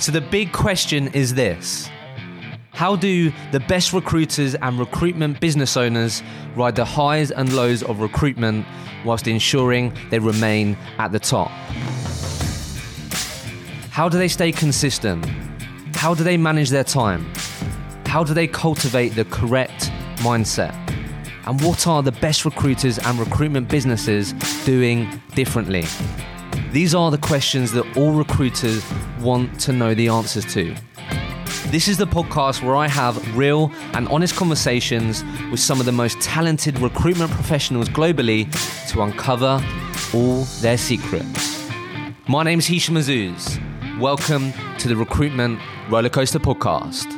So the big question is this How do the best recruiters and recruitment business owners ride the highs and lows of recruitment whilst ensuring they remain at the top? How do they stay consistent? How do they manage their time? How do they cultivate the correct mindset? And what are the best recruiters and recruitment businesses doing differently? These are the questions that all recruiters want to know the answers to. This is the podcast where I have real and honest conversations with some of the most talented recruitment professionals globally to uncover all their secrets. My name is Hisham Azuz. Welcome to the Recruitment Rollercoaster Podcast.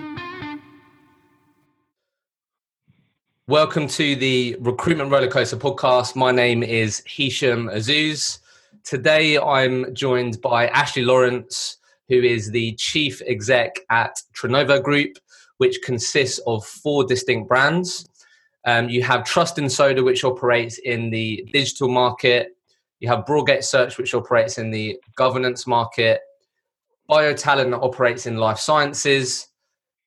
Welcome to the Recruitment Rollercoaster Podcast. My name is Hisham Azuz. Today I'm joined by Ashley Lawrence, who is the chief exec at Trinnovo Group, which consists of four distinct brands. Um, you have Trust in Soda, which operates in the digital market. You have Broadgate Search, which operates in the governance market. BioTalent that operates in life sciences.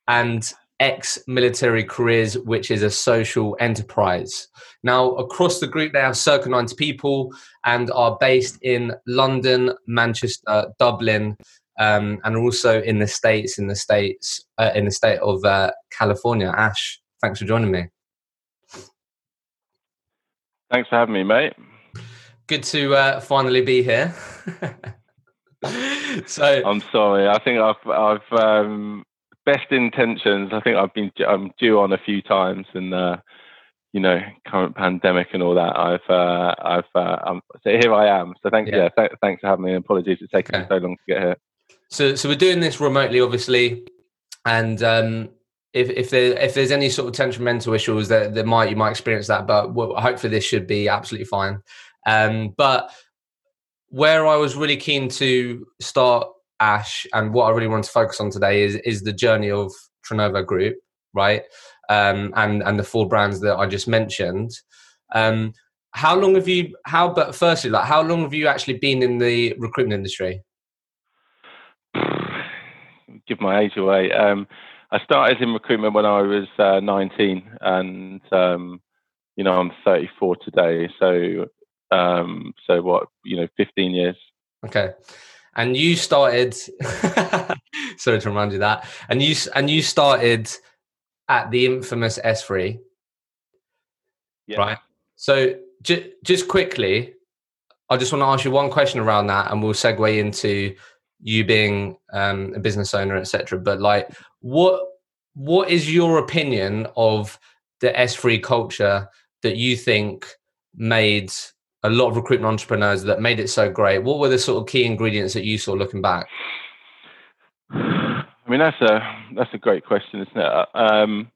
And ex military careers, which is a social enterprise. Now, across the group, they have circa 90 people and are based in London, Manchester, Dublin, um, and also in the states. In the states, uh, in the state of uh, California. Ash, thanks for joining me. Thanks for having me, mate. Good to uh, finally be here. so I'm sorry. I think I've I've um, best intentions. I think I've been I'm due on a few times, and uh, you know, current pandemic and all that. I've uh, I've uh, um, so here I am. So thanks, yeah, yeah th- thanks for having me. Apologies it's taken okay. so long to get here. So so we're doing this remotely, obviously, and um, if if there if there's any sort of temperamental issues that there might you might experience that, but hopefully this should be absolutely fine. Um, but where I was really keen to start Ash, and what I really want to focus on today is is the journey of Trinnovo Group, right? Um, and and the four brands that I just mentioned. Um, how long have you? How? But firstly, like, how long have you actually been in the recruitment industry? Give my age away. Um, I started in recruitment when I was uh, 19, and um, you know I'm 34 today. So, um, so what? You know, 15 years. Okay and you started sorry to remind you that and you and you started at the infamous SThree yeah. right so j- just quickly I just want to ask you one question around that and we'll segue into you being um, a business owner etc but like what what is your opinion of the SThree culture that you think made a lot of recruitment entrepreneurs that made it so great. What were the sort of key ingredients that you saw looking back? I mean, that's a that's a great question, isn't it? Um,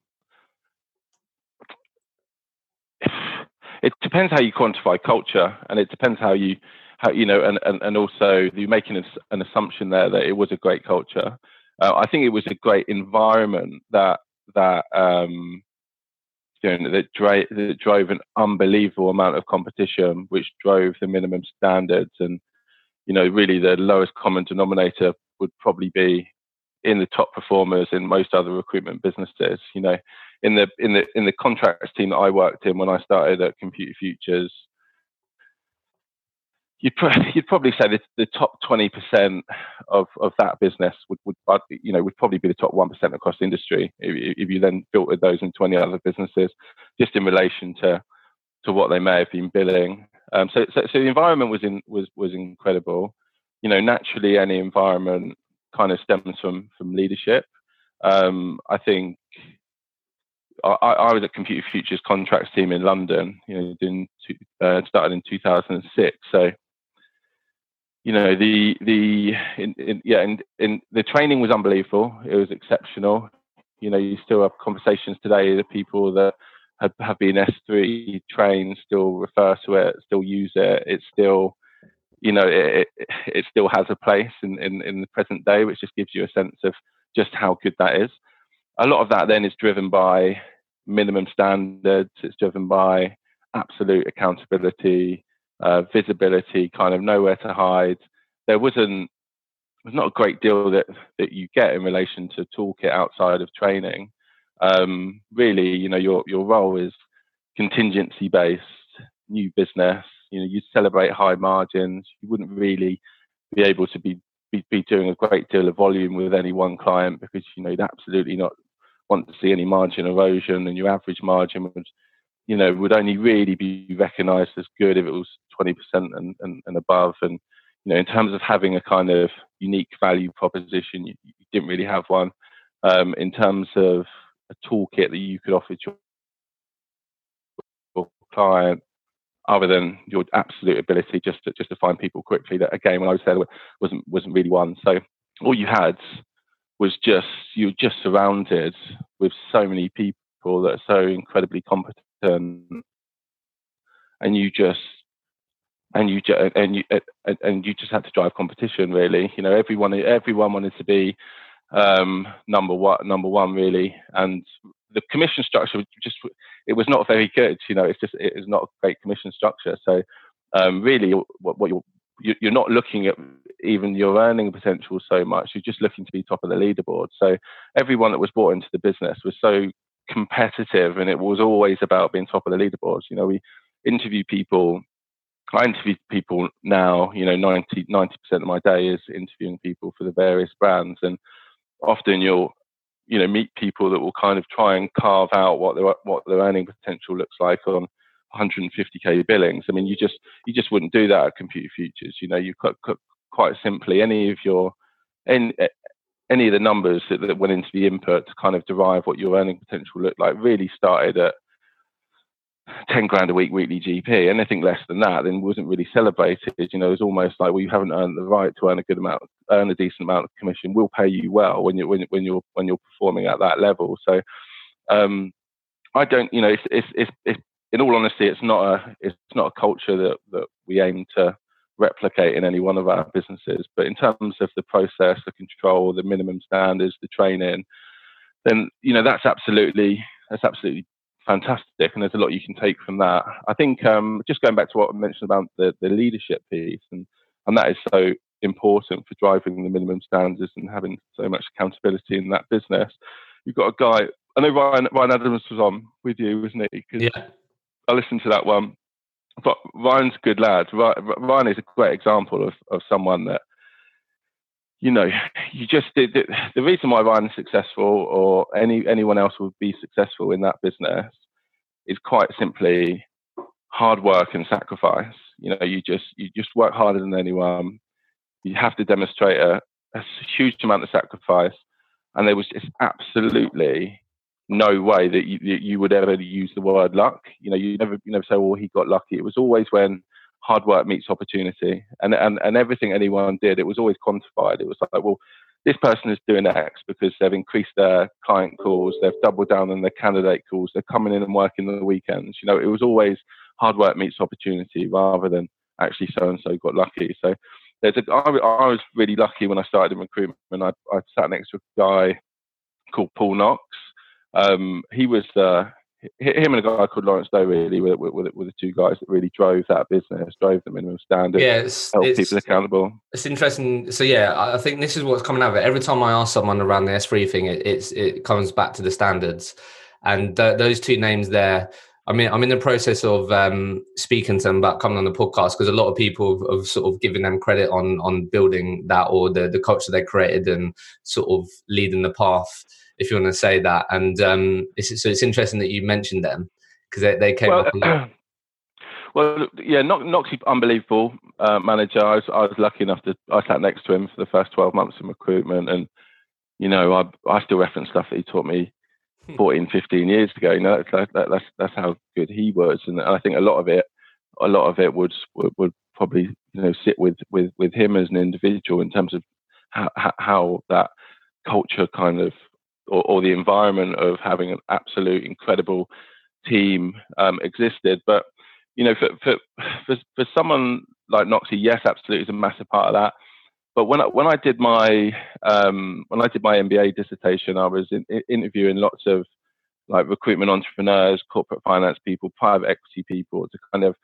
it depends how you quantify culture, and it depends how you how you know, and and, and also you're making an assumption there that it was a great culture. Uh, I think it was a great environment that that um, you know, that, dra- that drove an unbelievable amount of competition, which drove the minimum standards. And, you know, really the lowest common denominator would probably be in the top performers in most other recruitment businesses. You know, in the in the in the contracts team that I worked in when I started at Computer Futures, you'd, you'd probably say that the top 20% of, of that business would, would, uh, you know, would probably be the top 1% across the industry if, if you then filtered those into 20 other businesses, just in relation to, to what they may have been billing. Um, so, so, so the environment was, in, was, was incredible. You know, naturally any environment kind of stems from, from leadership. Um, I think I, I, was at Computer Futures contracts team in London. You know, doing, uh, started in 2006. So you know the the in, in, yeah and in, the training was unbelievable it was exceptional you know you still have conversations today that people that have, have been SThree trained still refer to it still use it it's still you know it, it, it still has a place in, in in the present day which just gives you a sense of just how good that is a lot of that then is driven by minimum standards it's driven by absolute accountability uh, visibility, kind of nowhere to hide. There wasn't there's not a great deal that that you get in relation to toolkit outside of training. Um, really, you know, your your role is contingency based, new business. You know, you celebrate high margins. You wouldn't really be able to be, be be doing a great deal of volume with any one client because you know you'd absolutely not want to see any margin erosion, and your average margin would you know would only really be recognised as good if it was 20% and, and, and above. And you know, in terms of having a kind of unique value proposition, you, you didn't really have one. Um, in terms of a toolkit that you could offer to your client, other than your absolute ability just to just to find people quickly. That again, when I was there, wasn't wasn't really one. So all you had was just you were just surrounded with so many people that are so incredibly competent, and you just and you just and you and you just had to drive competition really you know everyone everyone wanted to be um, number one number one really and the commission structure just it was not very good you know it's just it is not a great commission structure so um, really what, what you're you're not looking at even your earning potential so much you're just looking to be top of the leaderboard so everyone that was brought into the business was so competitive and it was always about being top of the leaderboards you know we interview people I interview people now, you know, 90, 90% of my day is interviewing people for the various brands. And often you'll, you know, meet people that will kind of try and carve out what their, what their earning potential looks like on 150k billings. I mean, you just, you just wouldn't do that at Computer Futures. You know, you could, quite simply any of your, any, any of the numbers that, that went into the input to kind of derive what your earning potential looked like really started at 10 grand a week weekly GP. Anything less than that then wasn't really celebrated. You know, it's almost like, well, you haven't earned the right to earn a good amount, earn a decent amount of commission. We'll pay you well when you're when, when you're when you're performing at that level. So, um, I don't, you know, it's, it's, it's, it's in all honesty, it's not a it's not a culture that that we aim to replicate in any one of our businesses. But in terms of the process, the control, the minimum standards, the training, then you know that's absolutely that's absolutely fantastic, and there's a lot you can take from that. I think um, just going back to what I mentioned about the, the leadership piece, and and that is so important for driving the minimum standards and having so much accountability in that business. You've got a guy. I know Ryan, Ryan Adams was on with you, wasn't he? yeah. I listened to that one. But Ryan's a good lad. Ryan is a great example of, of someone that you know, you just the, the reason why Ryan is successful or any anyone else would be successful in that business is quite simply hard work and sacrifice. You know, you just you just work harder than anyone. You have to demonstrate a, a huge amount of sacrifice, and there was just absolutely no way that you, you would ever use the word luck. You know, you never you never say, "Well, he got lucky." It was always when hard work meets opportunity, and and and everything anyone did, it was always quantified. It was like, well, this person is doing X because they've increased their client calls, they've doubled down on their candidate calls, they're coming in and working on the weekends. You know, it was always hard work meets opportunity rather than actually so and so got lucky. So there's a, I, I was really lucky when I started in recruitment. And I, I sat next to a guy called Paul Knox. Um, he was the him and a guy called Lawrence Doe really were, were, were, the two guys that really drove that business, drove the minimum standard, yeah, it's, helped it's, people accountable. It's interesting. So yeah, I think this is what's coming out of it. Every time I ask someone around the SThree thing, it, it's it comes back to the standards, and th- those two names there. I mean, I'm in the process of um, speaking to them about coming on the podcast because a lot of people have, have, sort of given them credit on on building that or the the culture they created and sort of leading the path if you want to say that. And um, it's, so it's interesting that you mentioned them because they, they came well, up. well, yeah, Noxie, unbelievable uh, manager. I was, I was lucky enough to I sat next to him for the first twelve months in recruitment, and you know, I I still reference stuff that he taught me hmm. 14, 15 years ago. You know, that's that's that's how good he was, and I think a lot of it, a lot of it would would, would probably you know sit with with with him as an individual in terms of how, how that culture kind of or, or the environment of having an absolute incredible team um, existed. But you know, for, for for for someone like Noxie, yes, absolutely, is a massive part of that. But when I, when I did my um, when I did my MBA dissertation, I was in, in, interviewing lots of like recruitment entrepreneurs, corporate finance people, private equity people to kind of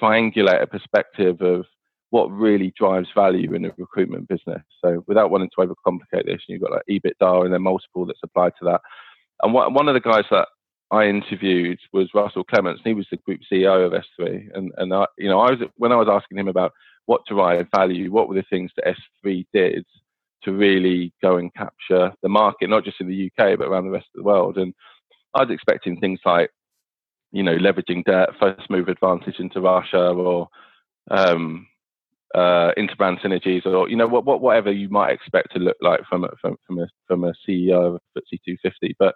triangulate a perspective of what really drives value in a recruitment business. So without wanting to overcomplicate this, you've got like EBITDA and then multiple that's applied to that. And one of the guys that I interviewed was Russell Clements. He was the group CEO of SThree, and and I, you know, I was when I was asking him about what derived value, what were the things that SThree did to really go and capture the market, not just in the UK but around the rest of the world. And I was expecting things like, you know, leveraging debt, first move advantage into Russia, or um, uh, interbrand synergies, or you know, what, what, whatever you might expect to look like from a, from, from a from a CEO of FTSE 250. But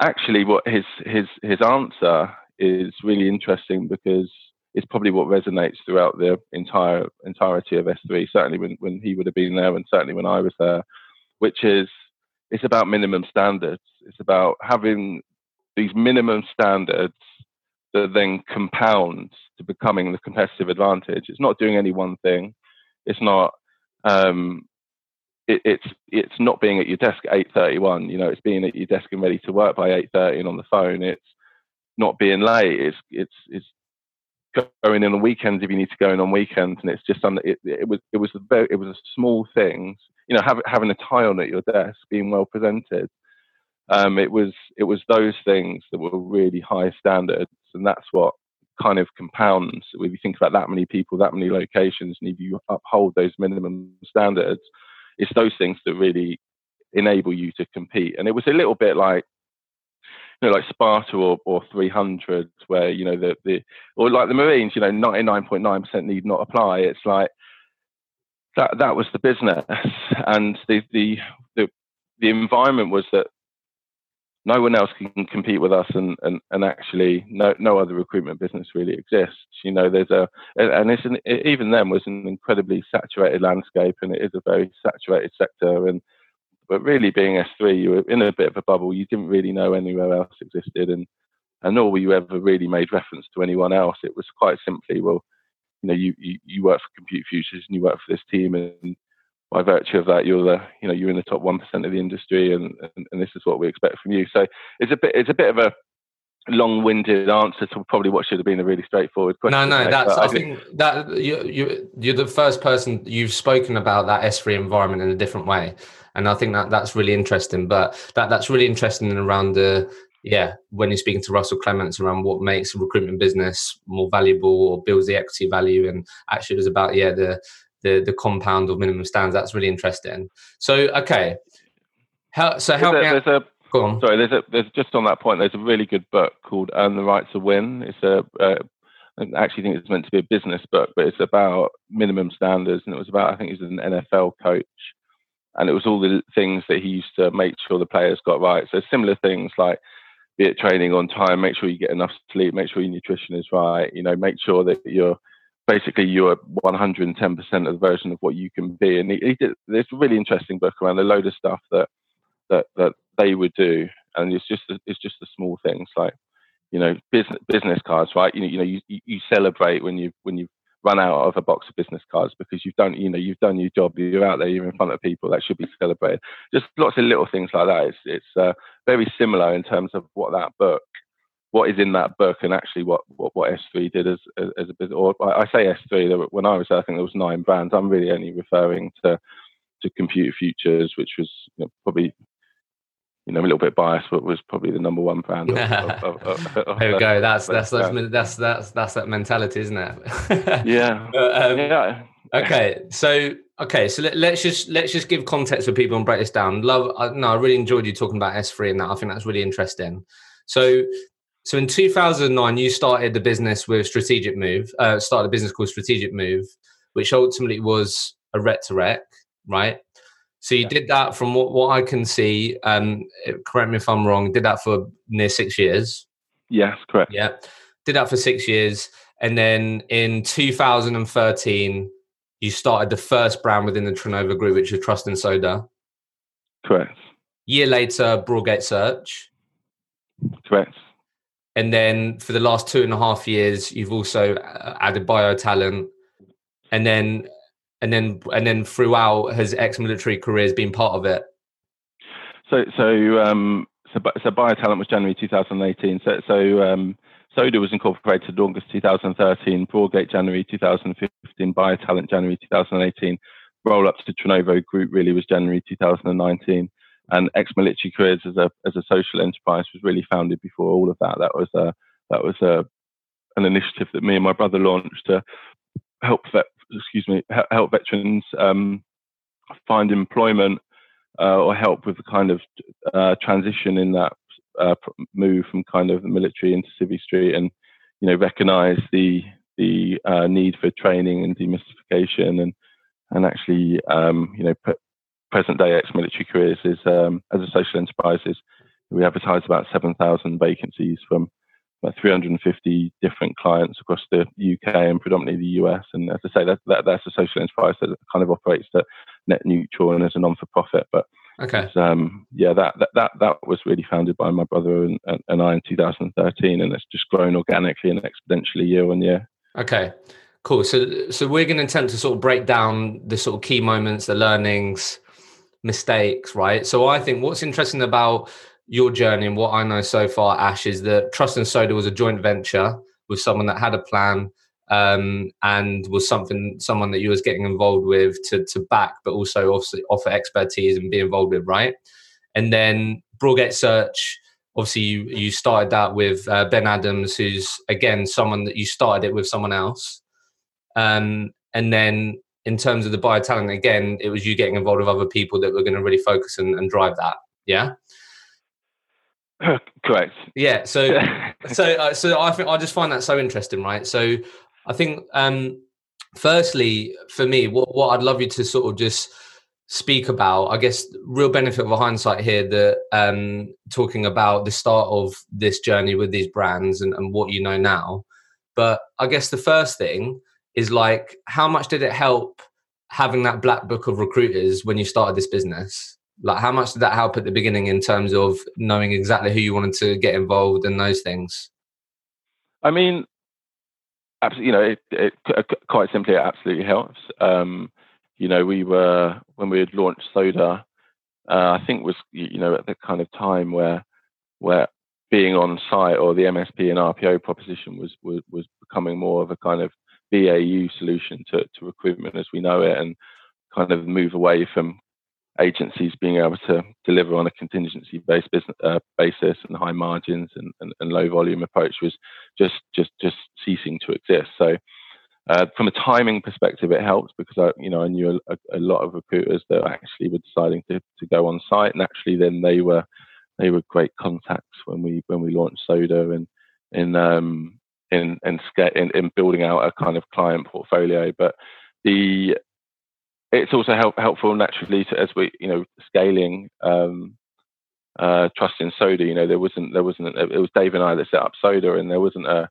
actually, what his his his answer is really interesting because it's probably what resonates throughout the entire entirety of SThree. Certainly when when he would have been there, and certainly when I was there, which is it's about minimum standards. It's about having these minimum standards that then compounds to becoming the competitive advantage. It's not doing any one thing. It's not. Um, it, it's it's not being at your desk at 8:31. You know, it's being at your desk and ready to work by 8:30 and on the phone. It's not being late. It's it's it's going in on weekends if you need to go in on weekends, and it's just something. It, it was it was a very it was a small things. You know, have, having a tie on at your desk, being well presented. Um, it was it was those things that were really high standards, and that's what kind of compounds. If you think about that many people, that many locations, and if you uphold those minimum standards, it's those things that really enable you to compete. And it was a little bit like you know, like Sparta or, or 300, where you know the the or like the Marines, you know, 99.9% need not apply. It's like that that was the business, and the the the, the environment was that no one else can compete with us and, and, and actually no, no other recruitment business really exists you know there's a and it's an, even then was an incredibly saturated landscape and it is a very saturated sector and but really, being SThree, you were in a bit of a bubble. You didn't really know anywhere else existed, and and nor were you ever really made reference to anyone else. It was quite simply, well, you know, you you, you work for Computer Futures and you work for this team, and by virtue of that, you're the you know you're in the top one percent of the industry, and, and and this is what we expect from you. So it's a bit it's a bit of a long-winded answer to probably what should have been a really straightforward question. No, no, that's. I, I think that you you you're the first person you've spoken about that SThree environment in a different way, and I think that that's really interesting. But that that's really interesting around the yeah when you're speaking to Russell Clements around what makes a recruitment business more valuable or builds the equity value, and actually it was about yeah the the the compound or minimum stands. That's really interesting. So okay, how so how there's a, Go on. Sorry, there's a there's just on that point. There's a really good book called "Earn the Right to Win." It's a uh, I actually think it's meant to be a business book, but it's about minimum standards, and it was about I think he's an NFL coach, and it was all the things that he used to make sure the players got right. So similar things like be it training on time, make sure you get enough sleep, make sure your nutrition is right, you know, make sure that you're basically you're 110% of the version of what you can be. And he, he did this really interesting book around a load of stuff that that that they would do, and it's just it's just the small things like you know business business cards, right? You know, you know you, you celebrate when you when you run out of a box of business cards because you've done you know you've done your job. You're out there, you're in front of people. That should be celebrated. Just lots of little things like that. It's it's uh, very similar in terms of what that book what is in that book and actually what, what, what SThree did as, as, as a business. Or I say SThree, when I was there, I think there was nine brands. I'm really only referring to to Computer Futures, which was you know, probably you know, a little bit biased, but was probably the number one brand. Of, of, of, there we go. That's that's that's, that's that's that's that mentality, isn't it? yeah. But, um, yeah. Okay, so okay, so let, us just let's just give context for people and break this down. Love, uh, no, I really enjoyed you talking about SThree and that. I think that's really interesting. So, so in 2009, you started the business with Strategic Move. Uh, started a business called Strategic Move, which ultimately was a rec to rec, right? So you yeah. did that from what, what I can see. Um, correct me if I'm wrong. Did that for near six years. Yes, correct. Yeah, did that for six years, and then in 2013, you started the first brand within the Trinnovo Group, which is Trust in Soda. Correct. Year later, Broadgate Search. Correct. And then for the last two and a half years, you've also uh, added BioTalent, and then and then and then throughout his ex-military career has been part of it. So so um, so so BioTalent was January 2018. So so um, Soda was incorporated August 2013, Broadgate January 2015, BioTalent January 2018. Roll up to Trinnovo Group really was January 2019, and Ex Military Careers as a as a social enterprise was really founded before all of that. That was a that was a an initiative that me and my brother launched to help vet, excuse me help veterans um, find employment uh, or help with the kind of uh, transition in that uh, move from kind of the military into civvy street and you know recognize the the uh, need for training and demystification and and actually um, you know present day ex-military careers is um, as a social enterprise is we advertise about 7,000 vacancies from about 350 different clients across the UK and predominantly the US. And as I say, that, that that's a social enterprise that kind of operates at net neutral and as a non-for-profit. But okay, um, yeah, that, that that that was really founded by my brother and, and I in 2013, and it's just grown organically and exponentially year on year. Okay, cool. So so we're going to attempt to sort of break down the sort of key moments, the learnings, mistakes, right? So I think what's interesting about your journey and what I know so far, Ash, is that Trust in Soda was a joint venture with someone that had a plan um, and was something someone that you was getting involved with to to back, but also obviously offer expertise and be involved with, right? And then Broadgate Search, obviously you you started that with uh, Ben Adams, who's again someone that you started it with someone else, um, and then in terms of the BioTalent, again, it was you getting involved with other people that were going to really focus and, and drive that. Yeah. Correct. Yeah. So, so, uh, so I think I just find that so interesting, right? So, I think, um, firstly, for me, what what I'd love you to sort of just speak about, I guess, real benefit of a hindsight here that um, talking about the start of this journey with these brands and, and what you know now. But I guess the first thing is like, how much did it help having that black book of recruiters when you started this business? like how much did that help at the beginning in terms of knowing exactly who you wanted to get involved and those things i mean absolutely you know it, it quite simply it absolutely helps um, you know we were when we had launched soda uh, i think was you know at the kind of time where where being on site or the msp and rpo proposition was was, was becoming more of a kind of bau solution to, to recruitment as we know it and kind of move away from agencies being able to deliver on a contingency based business uh, basis and high margins and, and, and, low volume approach was just just just ceasing to exist. So uh, from a timing perspective, it helped because I you know I knew a, a, lot of recruiters that actually were deciding to, to go on site, and actually then they were they were great contacts when we when we launched Soda and in um in in, in, in building out a kind of client portfolio, but the it's also help, helpful naturally to, as we you know scaling um, uh, trust in soda you know there wasn't there wasn't it was dave and i that set up soda and there wasn't a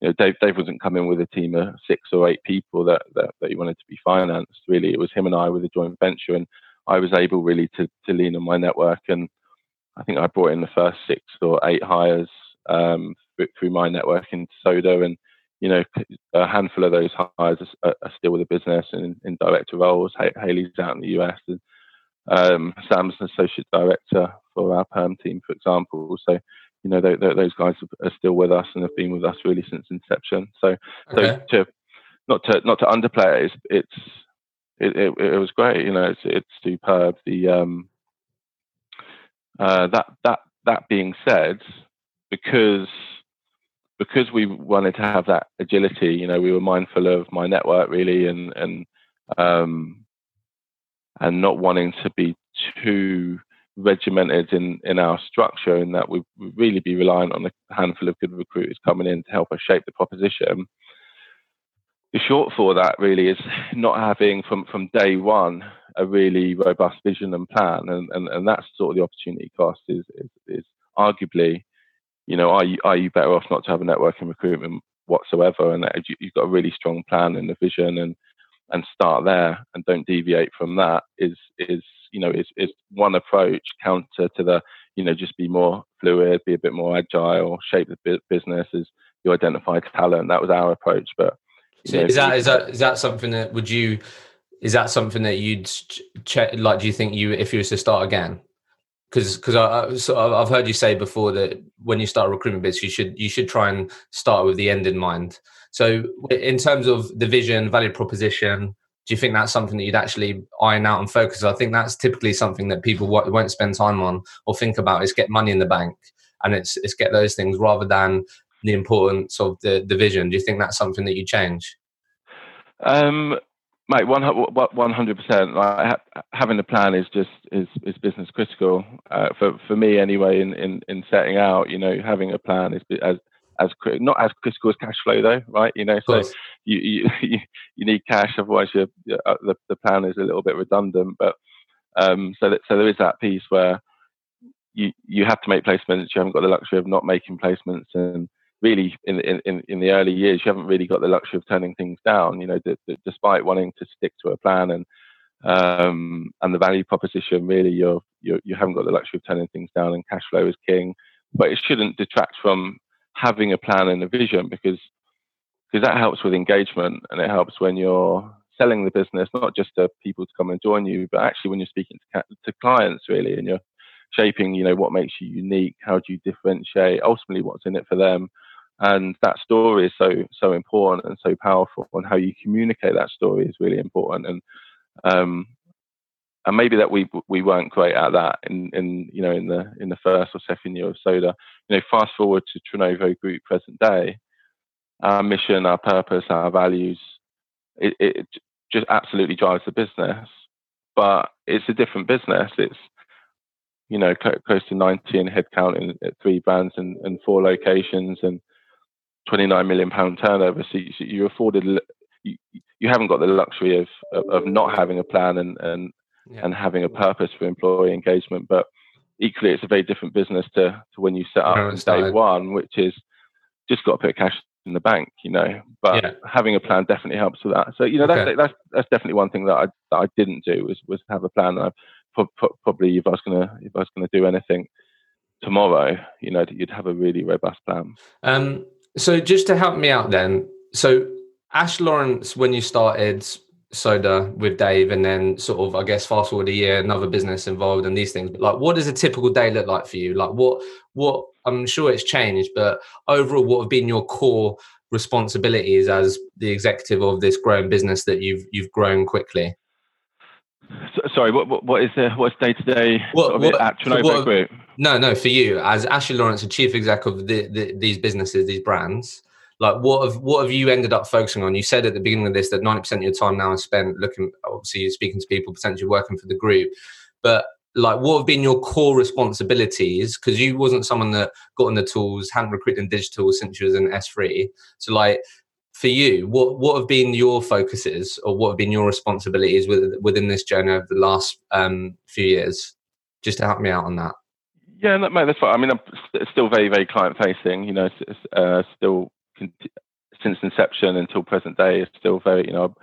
you know dave dave wasn't coming with a team of six or eight people that that, that he wanted to be financed really. It was him and i with a joint venture and i was able really to to lean on my network and i think i brought in the first six or eight hires um, through my network in soda and you know, a handful of those hires are, are still with the business and in, director roles. Haley's out in the US, and um, Sam's an associate director for our perm team, for example. So, you know, they, they, those guys are still with us and have been with us really since inception. So, okay. so to not to not to underplay it, it's, it's it, it, it, was great. You know, it's it's superb. The um, uh, that that that being said, because because we wanted to have that agility, you know, we were mindful of my network really and and um, and not wanting to be too regimented in in our structure and that we would really be reliant on a handful of good recruiters coming in to help us shape the proposition. The short for that really is not having from from day one a really robust vision and plan, and and, and that's sort of the opportunity cost is is, is arguably you know, are you are you better off not to have a networking recruitment whatsoever, and that you've got a really strong plan and a vision, and and start there and don't deviate from that is is you know is is one approach counter to the you know just be more fluid, be a bit more agile, shape the business as you identify talent. That was our approach, but so know, is that is that is that something that would you is that something that you'd check like do you think you if you was to start again because because I, so I've heard you say before that when you start recruitment business, you should you should try and start with the end in mind. So, in terms of the vision, value proposition, do you think that's something that you'd actually iron out and focus? I think that's typically something that people won't spend time on or think about is get money in the bank, and it's it's get those things rather than the importance of the the vision. Do you think that's something that you change? Um, Mate, one hundred percent. Having a plan is just is is business critical uh, for for me anyway. In, in in setting out, you know, having a plan is as as not as critical as cash flow though, right? You know, so you you you need cash, otherwise your uh, the the plan is a little bit redundant. But um, so that so there is that piece where you you have to make placements. You haven't got the luxury of not making placements and really in, in, in the early years, you haven't really got the luxury of turning things down. You know, d- d- despite wanting to stick to a plan and um, and the value proposition, really, you're, you're you haven't got the luxury of turning things down. And cash flow is king, but it shouldn't detract from having a plan and a vision because because that helps with engagement and it helps when you're selling the business, not just to people to come and join you, but actually when you're speaking to, to clients, really, and you're shaping, you know, what makes you unique, how do you differentiate, ultimately what's in it for them and that story is so so important and so powerful and how you communicate that story is really important. And um and maybe that we we weren't great at that in in you know in the in the first or second year of soda you know fast forward to Trinnovo Group present day our mission our purpose our values it, it just absolutely drives the business. But it's a different business. It's you know close to 90 in headcount in three brands and, and four locations and 29 million pound turnover. So you, you afforded, you, you haven't got the luxury of, of, of not having a plan and, and, yeah. and having a purpose for employee engagement. But equally, it's a very different business to, to when you set up on day one, which is just got to put cash in the bank, you know. But yeah. having a plan definitely helps with that. So you know, that's okay. that's that's definitely one thing that I that I didn't do was was have a plan. I probably if I was gonna if I was gonna do anything tomorrow, you know, you'd have a really robust plan. Um, so just to help me out then, so Ash Lawrence, when you started Soda with Dave, and then sort of, I guess, fast forward a year, another business involved and these things. But like, what does a typical day look like for you? Like, what, what? I'm sure it's changed, but overall, what have been your core responsibilities as the executive of this growing business that you've you've grown quickly? So, sorry, what, what is the what's day to day at Trinnovo Group? No, no, for you as Ashley Lawrence, the chief exec of the, the, these businesses, these brands. Like, what have what have you ended up focusing on? You said at the beginning of this that ninety percent of your time now is spent looking, obviously, you're speaking to people, potentially working for the group. But like, what have been your core responsibilities? Because you wasn't someone that got on the tools, hadn't recruited in digital since you was in SThree. So, like, for you, what what have been your focuses or what have been your responsibilities with, within this journey over the last um, few years? Just to help me out on that. Yeah, no, mate, that's. I mean, I'm still very, very client facing. You know, uh, still since inception until present day, it's still very. You know,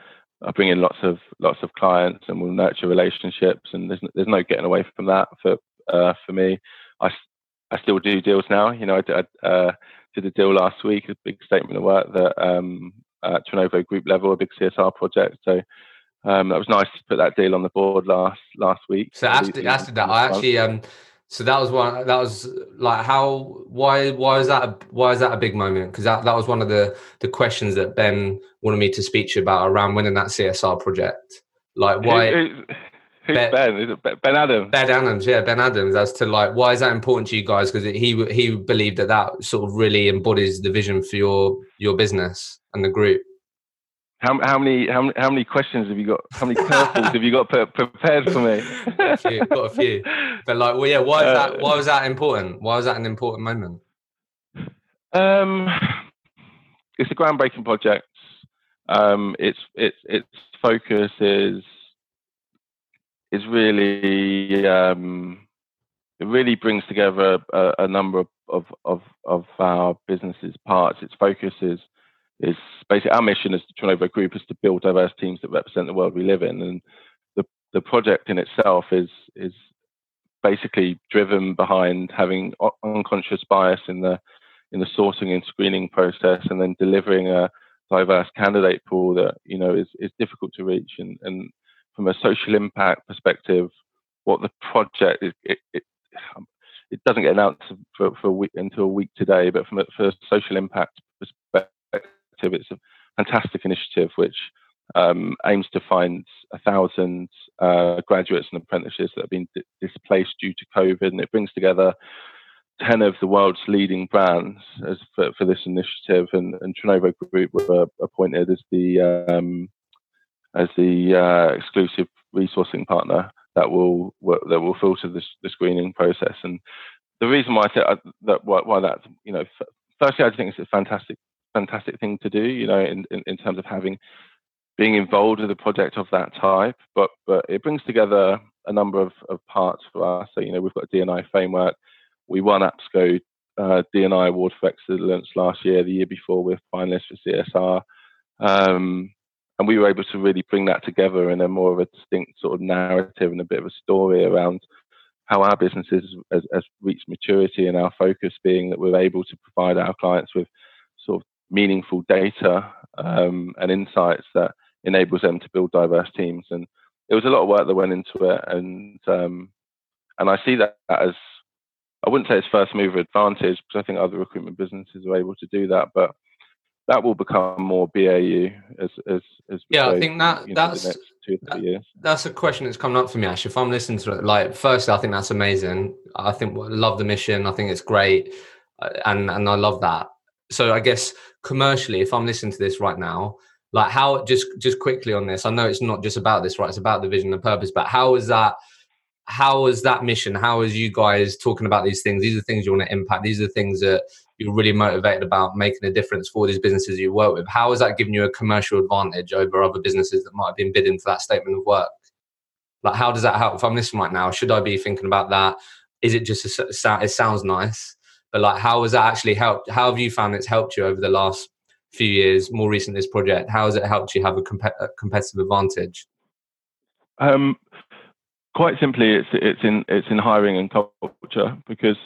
I bring in lots of lots of clients, and we'll nurture relationships, and there's there's no getting away from that for uh, for me. I I still do deals now. You know, I, I uh, did a deal last week, a big statement of work that um, at Trinnovo Group level, a big CSR project. So um, that was nice to put that deal on the board last last week. So after, after that, I actually um, so that was one that was like how why why is that a, why is that a big moment? Because that, that was one of the the questions that Ben wanted me to speak to you about around winning that CSR project. Like why? Who, who, who's Ben? Ben? Ben Adams. Ben Adams, yeah, Ben Adams. As to like why is that important to you guys? Because he he believed that that sort of really embodies the vision for your your business and the group. How, how many how, how many questions have you got? How many curveballs have you got pre- prepared for me? a few, got a few. But like, well, yeah. Why is that? Why was that important? Why was that an important moment? Um, it's a groundbreaking project. Um, its its its focus is is really um, it really brings together a, a number of, of, of, our businesses parts. Its focus is is basically our mission as the Trinnovo Group is to build diverse teams that represent the world we live in, and the the project in itself is is basically driven behind having unconscious bias in the in the sourcing and screening process, and then delivering a diverse candidate pool that you know is is difficult to reach, and and from a social impact perspective, what the project is, it, it, it doesn't get announced for, for a week until a week today. But from a, for a social impact perspective, it's a fantastic initiative which um, aims to find a thousand uh, graduates and apprentices that have been d- displaced due to COVID, and it brings together 10 of the world's leading brands for, for this initiative, and, and Group were appointed as the um, as the uh, exclusive resourcing partner that will that will filter the, the screening process. And the reason why I say uh, that why, why that you know, firstly, I think it's a fantastic fantastic thing to do. You know, in, in, in terms of having being involved with a project of that type, but but it brings together a number of, of parts for us. So you know, we've got a DNI framework we won APSCO uh, DNI Award for Excellence last year. The year before, we were finalists for CSR. Um, and we were able to really bring that together in a more of a distinct sort of narrative and a bit of a story around how our businesses has, has reached maturity and our focus being that we're able to provide our clients with sort of meaningful data um, and insights that enables them to build diverse teams. And it was a lot of work that went into it, and um, and I see that as I wouldn't say it's first mover advantage because I think other recruitment businesses are able to do that, but that will become more BAU as as as yeah. I think that that's that, that's a question that's coming up for me. Actually, if I'm listening to it, like firstly, I think that's amazing. I think I love the mission. I think it's great, uh, and and I love that. So I guess commercially, if I'm listening to this right now, like how just just quickly on this, I know it's not just about this, right? It's about the vision and purpose, but how is that? how is that mission? How is you guys talking about these things? These are things you want to impact. These are the things that you're really motivated about making a difference for these businesses you work with. How is that giving you a commercial advantage over other businesses that might have been bidding for that statement of work? Like, how does that help? If I'm listening right now, should I be thinking about that? Is it just a, sound? it sounds nice, but like, how has that actually helped? How have you found it's helped you over the last few years, more recent this project? How has it helped you have a, comp- a competitive advantage? Um, quite simply, it's it's in it's in hiring and culture because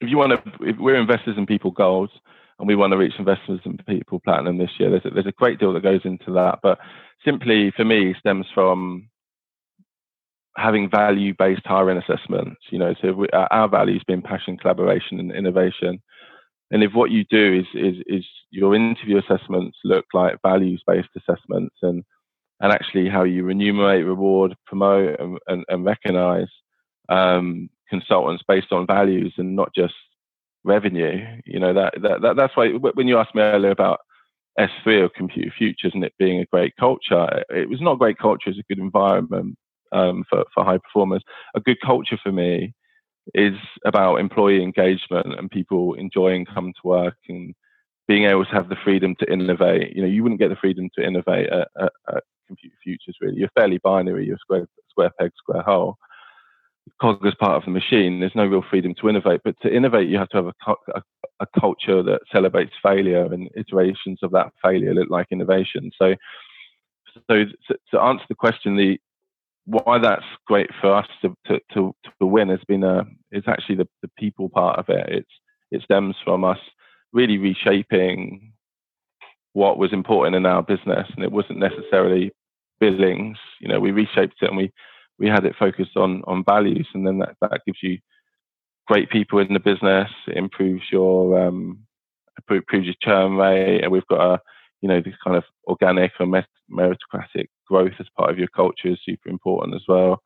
if you want to, if we're investors in people goals and we want to reach investors in people platinum this year, there's a, there's a great deal that goes into that. But simply for me, stems from having value-based hiring assessments. You know, so we, our values being passion, collaboration, and innovation. And if what you do is is is your interview assessments look like values-based assessments and and actually how you remunerate, reward, promote, and, and, and recognize um, consultants based on values and not just revenue. You know that, that, that that's why when you asked me earlier about SThree or Computer Futures and it being a great culture, it was not great culture; it's a good environment um, for for high performers. A good culture for me is about employee engagement and people enjoying coming to work and being able to have the freedom to innovate. You know, you wouldn't get the freedom to innovate at, at, at computer futures really. You're fairly binary, you're square, square peg, square hole. Cog is part of the machine. There's no real freedom to innovate, but to innovate, you have to have a, a, a culture that celebrates failure and iterations of that failure look like innovation. So, so to, to answer the question, the why that's great for us to, to, to, to win has been a is actually the, the people part of it. It's it stems from us really reshaping what was important in our business, and it wasn't necessarily billings. You know, we reshaped it and we we had it focused on on values, and then that that gives you great people in the business. It improves your um, improves your churn rate, and we've got a you know this kind of organic or meritocratic growth as part of your culture is super important as well.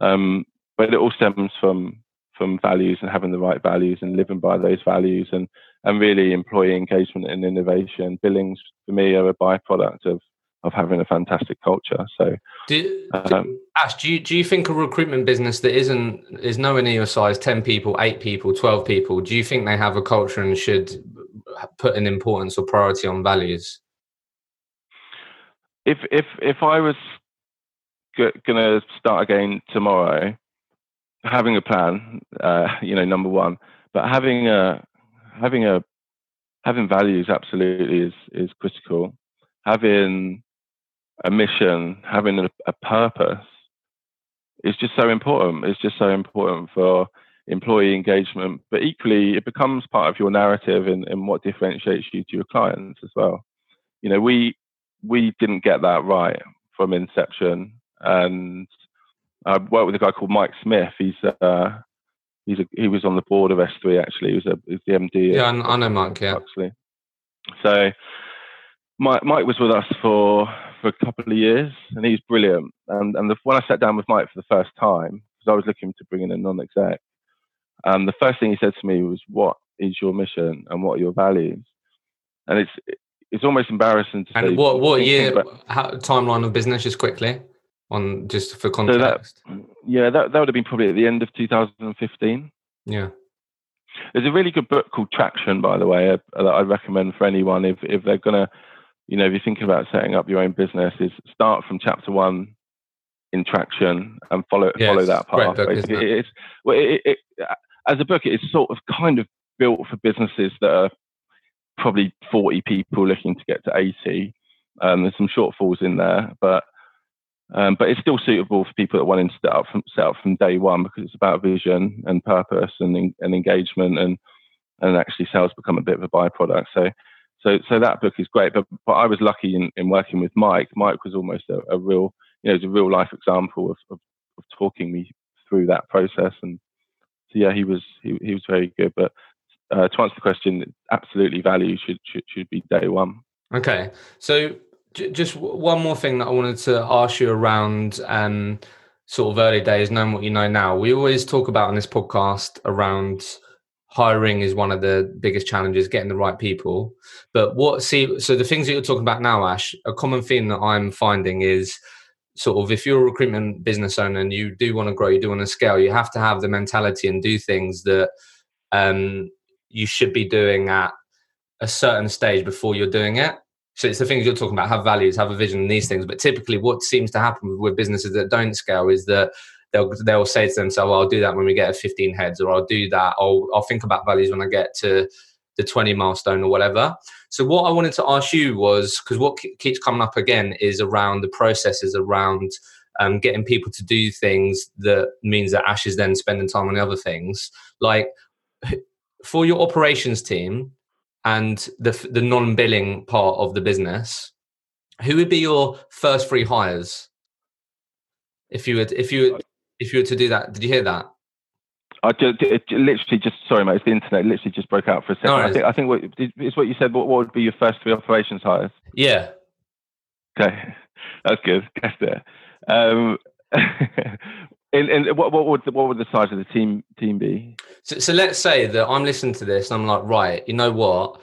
Um, but it all stems from from values and having the right values and living by those values and and really employee engagement and innovation. Billings for me are a byproduct of of having a fantastic culture. So, do, um, Ash, do you do you think a recruitment business that isn't is nowhere near your size, ten people, eight people, twelve people, do you think they have a culture and should put an importance or priority on values? If if if I was g- going to start again tomorrow, having a plan, uh, you know, number one, but having a having a having values absolutely is is critical. Having a mission, having a, a purpose is just so important. It's just so important for employee engagement, but equally it becomes part of your narrative and, and what differentiates you to your clients as well. You know, we we didn't get that right from inception, and I worked with a guy called Mike Smith. He's uh, He's a, he was on the board of SThree actually. He was, a, he was the MD. Yeah, I know Mike. Yeah. Huxley. So Mike, Mike was with us for for a couple of years, and he's brilliant. And and the, when I sat down with Mike for the first time, because I was looking to bring in a non-exec, um, the first thing he said to me was, "What is your mission and what are your values?" And it's it's almost embarrassing to and say. what what year about, how, timeline of business just quickly on just for context? So that, yeah, that that would have been probably at the end of 2015. Yeah. There's a really good book called Traction, by the way, uh, that I recommend for anyone if if they're gonna, you know, if you're thinking about setting up your own business, is start from chapter one in Traction and follow follow that path. Book, it? It's well, it, it, as a book, it's sort of kind of built for businesses that are probably 40 people looking to get to 80. Um, there's some shortfalls in there, but um, but it's still suitable for people that want to set up from, set up from day one because it's about vision and purpose and, and engagement and and actually sales become a bit of a byproduct. So so so that book is great. But but I was lucky in, in working with Mike. Mike was almost a, a real you know, was a real life example of, of, of talking me through that process. And so yeah, he was he, he was very good. But uh, to answer the question, absolutely value should, should should be day one. Okay, so j- just one more thing that I wanted to ask you around um, sort of early days, knowing what you know now. We always talk about on this podcast around hiring is one of the biggest challenges, getting the right people. But what see so the things that you're talking about now, Ash, a common theme that I'm finding is sort of if you're a recruitment business owner and you do want to grow, you do want to scale, you have to have the mentality and do things that um, you should be doing at a certain stage before you're doing it. So it's the things you're talking about, have values, have a vision, and these things. But typically, what seems to happen with, with businesses that don't scale is that they'll they'll say to themselves, well, "I'll do that when we get a 15 heads," or "I'll do that. I'll I'll think about values when I get to the 20 milestone or whatever." So what I wanted to ask you was because what keeps coming up again is around the processes around um, getting people to do things that means that Ash is then spending time on the other things. Like for your operations team and the the non-billing part of the business, who would be your first three hires? If you would, if you if you were to do that, did you hear that? I just, it, literally just sorry, mate. It's the internet. literally just broke out for a second. No, I think I think what it's what you said. What, what would be your first three operations hires? Yeah. Okay, that's good. Guess there. Um, And, and what, what would the, what would the size of the team team be? So, so let's say that I'm listening to this and I'm like, right, you know what?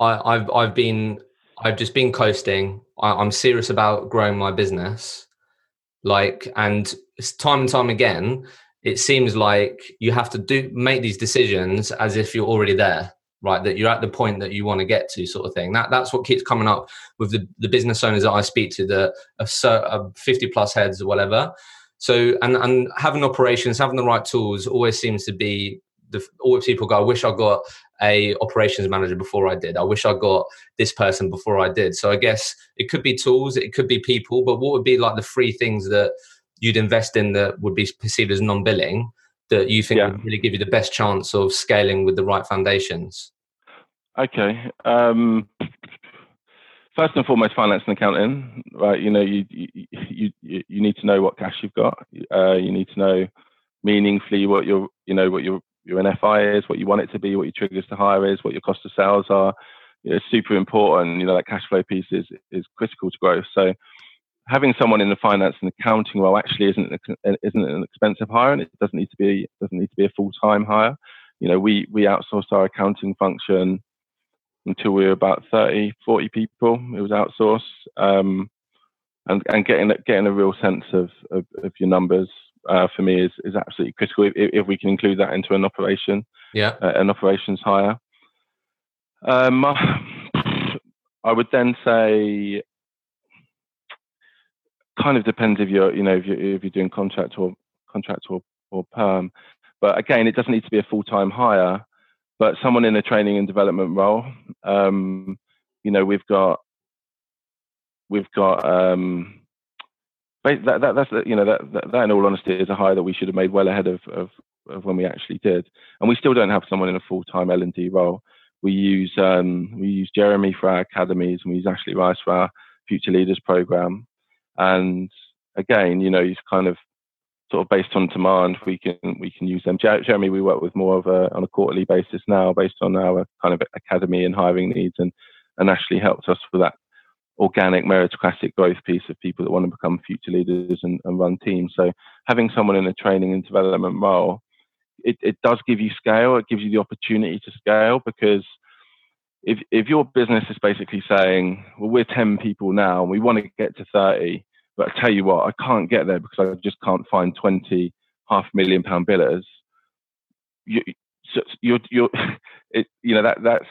I, have I've been I've just been coasting. I, I'm serious about growing my business. Like, and time and time again, it seems like you have to do make these decisions as if you're already there right that you're at the point that you want to get to sort of thing that that's what keeps coming up with the, the business owners that i speak to the a 50 plus heads or whatever so and and having operations, having the right tools always seems to be the always people go, I wish I got a operations manager before I did. I wish I got this person before I did. So I guess it could be tools, it could be people, but what would be like the three things that you'd invest in that would be perceived as non-billing that you think yeah. would really give you the best chance of scaling with the right foundations? Okay. Um, first and foremost, finance and accounting, right? You know, you you you, you need to know what cash you've got. Uh, you need to know meaningfully what your you know what your your NFI is, what you want it to be, what your triggers to hire is, what your cost of sales are. It's super important. You know, that cash flow piece is is critical to growth. So having someone in the finance and accounting role actually isn't isn't an expensive hire, and it doesn't need to be doesn't need to be a full time hire. You know, we we outsourced our accounting function until we were about 30, 40 people. It was outsourced. Um, and, and getting getting a real sense of, of, of your numbers uh, for me is, is absolutely critical if, if, we can include that into an operation, yeah, uh, an operations hire. Um, I would then say, kind of depends if you're you know if you're, if you're doing contract or contract or, or perm, but again, it doesn't need to be a full time hire but someone in a training and development role. Um, you know, we've got we've got um, that, that that's you know that, that, that in all honesty is a hire that we should have made well ahead of, of, of when we actually did, and we still don't have someone in a full time L and D role. We use um, we use Jeremy for our academies, and we use Ashley Rice for our Future Leaders program. And again, you know, he's kind of sort of based on demand, we can we can use them. Jeremy, we work with more of a on a quarterly basis now, based on our kind of academy and hiring needs, and and actually helps us with that organic meritocratic growth piece of people that want to become future leaders and, and run teams. So having someone in a training and development role, it, it does give you scale. It gives you the opportunity to scale because if if your business is basically saying, well, we're 10 people now and we want to get to 30, but I tell you what, I can't get there because I just can't find 20 half million pound billers. You, so you're, you're, it, you know, that that's,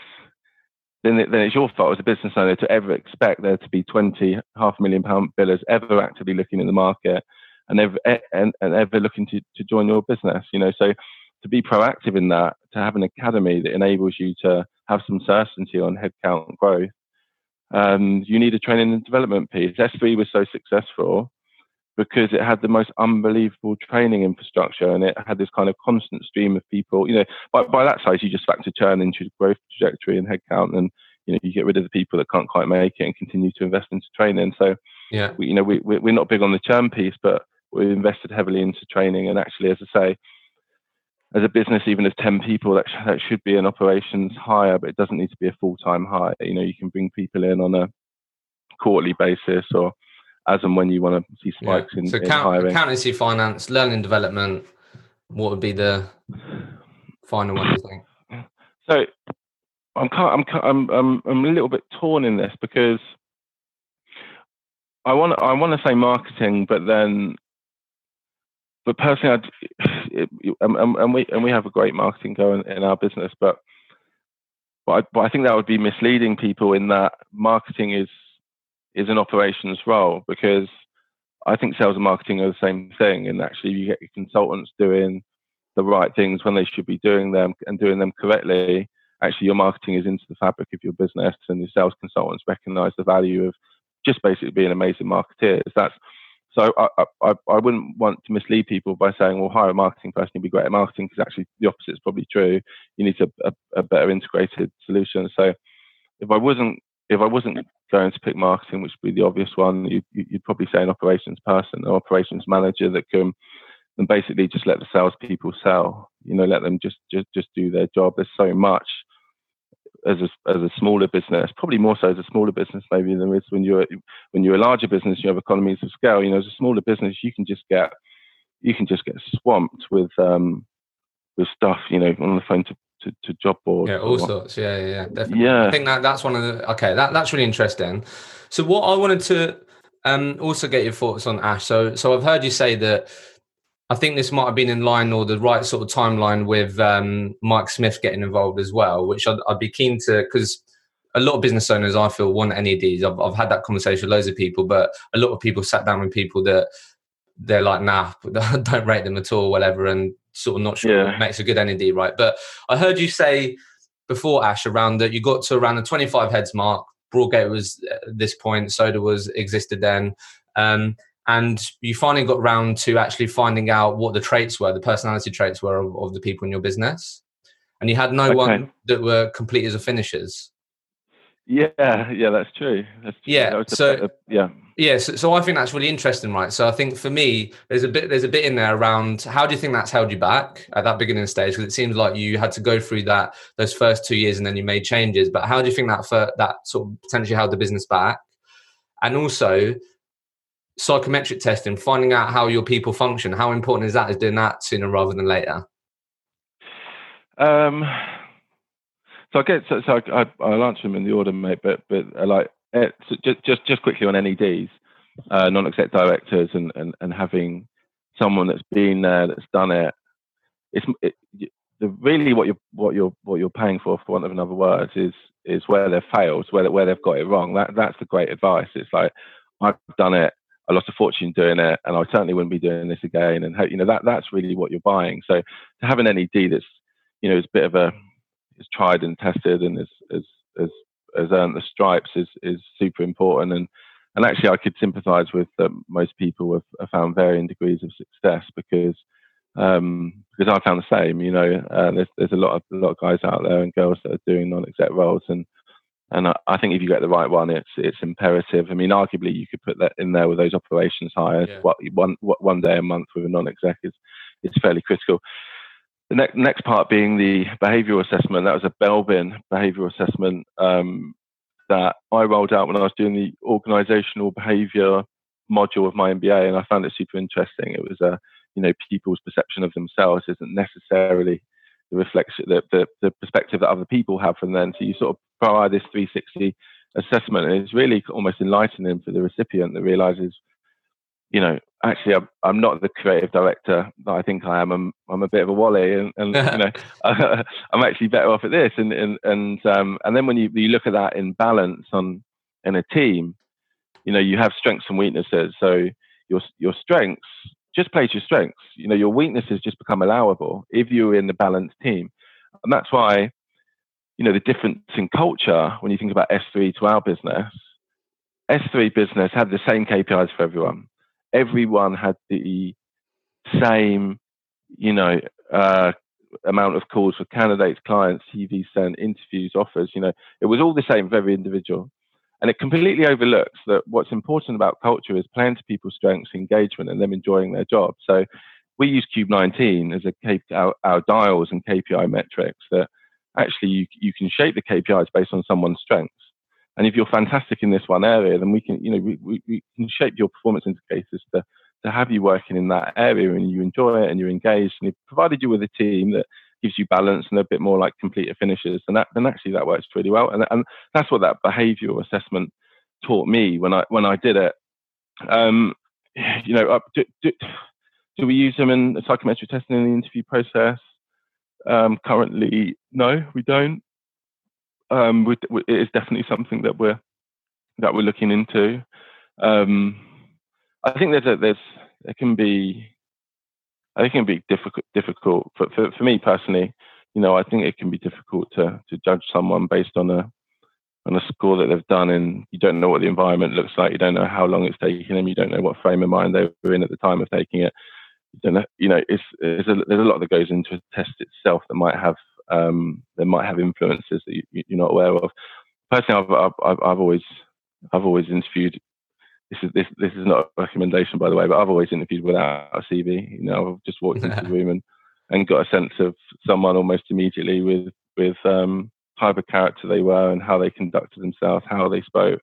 then, it, then it's your fault as a business owner to ever expect there to be 20 half million pound billers ever actively looking in the market and ever, eh, and, and ever looking to, to join your business, you know, so to be proactive in that, to have an academy that enables you to have some certainty on headcount growth, um, you need a training and development piece. SThree was so successful because it had the most unbelievable training infrastructure and it had this kind of constant stream of people. You know, by, by that size, you just factor churn into growth trajectory and headcount, and you know, you get rid of the people that can't quite make it and continue to invest into training. So, yeah, we, you know, we, we're not big on the churn piece, but we've invested heavily into training. And actually, as I say, as a business, even as 10 people, that, sh- that should be an operations hire, but it doesn't need to be a full time hire. You know, you can bring people in on a quarterly basis or as and when you want to see spikes yeah. in, so in count, hiring. Accountancy, finance, learning development, what would be the final one, you think? So I'm, I'm, I'm, I'm, I'm a little bit torn in this because I want I want to say marketing, but then but personally, and, and, we and we have a great marketing going in our business, but but I, but I think that would be misleading people in that marketing is is an operations role because I think sales and marketing are the same thing, and actually you get your consultants doing the right things when they should be doing them and doing them correctly. Actually, your marketing is into the fabric of your business, and your sales consultants recognize the value of just basically being amazing marketeers. That's so I, I, I wouldn't want to mislead people by saying, well, hire a marketing person, you'll be great at marketing, because actually the opposite is probably true. You need a, a, a, better integrated solution. So if I wasn't if I wasn't going to pick marketing, which would be the obvious one, you, would probably say an operations person, an operations manager that can and basically just let the salespeople sell. You know, let them just just just do their job. There's so much as a, as a smaller business, probably more so as a smaller business maybe than is when you're when you're a larger business. You have economies of scale. You know, as a smaller business, you can just get you can just get swamped with um, with stuff. You know, on the phone to, to, to job boards. Yeah, all or, sorts. Yeah, yeah, definitely. Yeah, I think that that's one of the okay. That that's really interesting. So what I wanted to um, also get your thoughts on Ash. So so I've heard you say that I think this might have been in line or the right sort of timeline with um, Mike Smith getting involved as well, which I'd, I'd be keen to because a lot of business owners I feel want NEDs. I've, I've had that conversation with loads of people, but a lot of people sat down with people that they're like, nah, don't rate them at all, whatever, and sort of not sure yeah. makes a good NED, right? But I heard you say before Ash around that you got to around the 25 heads mark. Broadgate was at this point, Soda was existed then. Um, and you finally got round to actually finding out what the traits were, the personality traits were of, of the people in your business, and you had no okay. one that were complete as a finishers. Yeah, yeah, that's true. That's true. Yeah, that so yeah, yeah. So, so, I think that's really interesting, right? So I think for me, there's a bit there's a bit in there around how do you think that's held you back at that beginning stage? Because it seems like you had to go through that those first two years and then you made changes. But how do you think that for that sort of potentially held the business back? And also, psychometric testing, finding out how your people function. How important is that? Is doing that sooner rather than later? Um, so I get so, so I, will answer them in the order, mate. But but uh, like it, so just just just quickly on NEDs, uh, non-exec directors, and, and and having someone that's been there, that's done it. It's it, the, really what you're what you're what you're paying for, for want of another word, is is where they've failed, where where they've got it wrong. That that's the great advice. It's like I've done it I lost a fortune doing it, and I certainly wouldn't be doing this again. And you know that that's really what you're buying. So to have an NED that's you know is a bit of a is tried and tested and is is has, has earned the stripes is is super important. And and actually, I could sympathise with um, most people have, have, found varying degrees of success because um, because I found the same. You know, uh, there's there's a lot of a lot of guys out there and girls that are doing non-exec roles and and I, I, think if you get the right one, it's it's imperative. I mean, arguably you could put that in there with those operations hires. Yeah. What one what, one day a month with a non-exec is is fairly critical. The next next part being the behavioural assessment. That was a Belbin behavioural assessment um, that I rolled out when I was doing the organisational behaviour module of my MBA, and I found it super interesting. It was a you know people's perception of themselves isn't necessarily the reflection, the, the, the perspective that other people have from then. So you sort of provide this 360 assessment, and it's really almost enlightening for the recipient that realizes, you know, actually I'm, I'm not the creative director that I think I am. I'm, I'm a bit of a wally, and, and you know, I'm actually better off at this. And and and um, and then when you, you look at that in balance on in a team, you know, you have strengths and weaknesses. So your your strengths just play to your strengths. You know, your weaknesses just become allowable if you're in the balanced team. And that's why, you know, the difference in culture when you think about SThree to our business, SThree business had the same KPIs for everyone. Everyone had the same, you know, uh, amount of calls for candidates, clients, CV sent, interviews, offers. You know, it was all the same every individual. And it completely overlooks that what's important about culture is playing to people's strengths, engagement, and them enjoying their job. So we use Cube19 as a K- our, our, dials and KPI metrics that actually you, you can shape the KPIs based on someone's strengths. And if you're fantastic in this one area, then we can, you know, we, we, we can shape your performance indicators to, to have you working in that area and you enjoy it and you're engaged and it provided you with a team that gives you balance and a bit more like completer finishers. And that, then actually that works pretty well. And, and that's what that behavioural assessment taught me when I when I did it. Um, you know, uh, do, do, do, we use them in psychometric testing in the interview process? Um, currently, no, we don't. Um, we, it is definitely something that we're that we're looking into. Um, I think there's a, there's there can be I think it can be difficult. Difficult for, for for me personally. You know, I think it can be difficult to to judge someone based on a on a score that they've done, and you don't know what the environment looks like. You don't know how long it's taking them. You don't know what frame of mind they were in at the time of taking it. You don't know. You know, it's, it's a, there's a lot that goes into a test itself that might have um, that might have influences that you, are not aware of. Personally, I've, I've I've always I've always interviewed this is this this is not a recommendation by the way, but I've always interviewed without a CV. You know, I've just walked into the room and, and got a sense of someone almost immediately with with um, type of character they were and how they conducted themselves, how they spoke.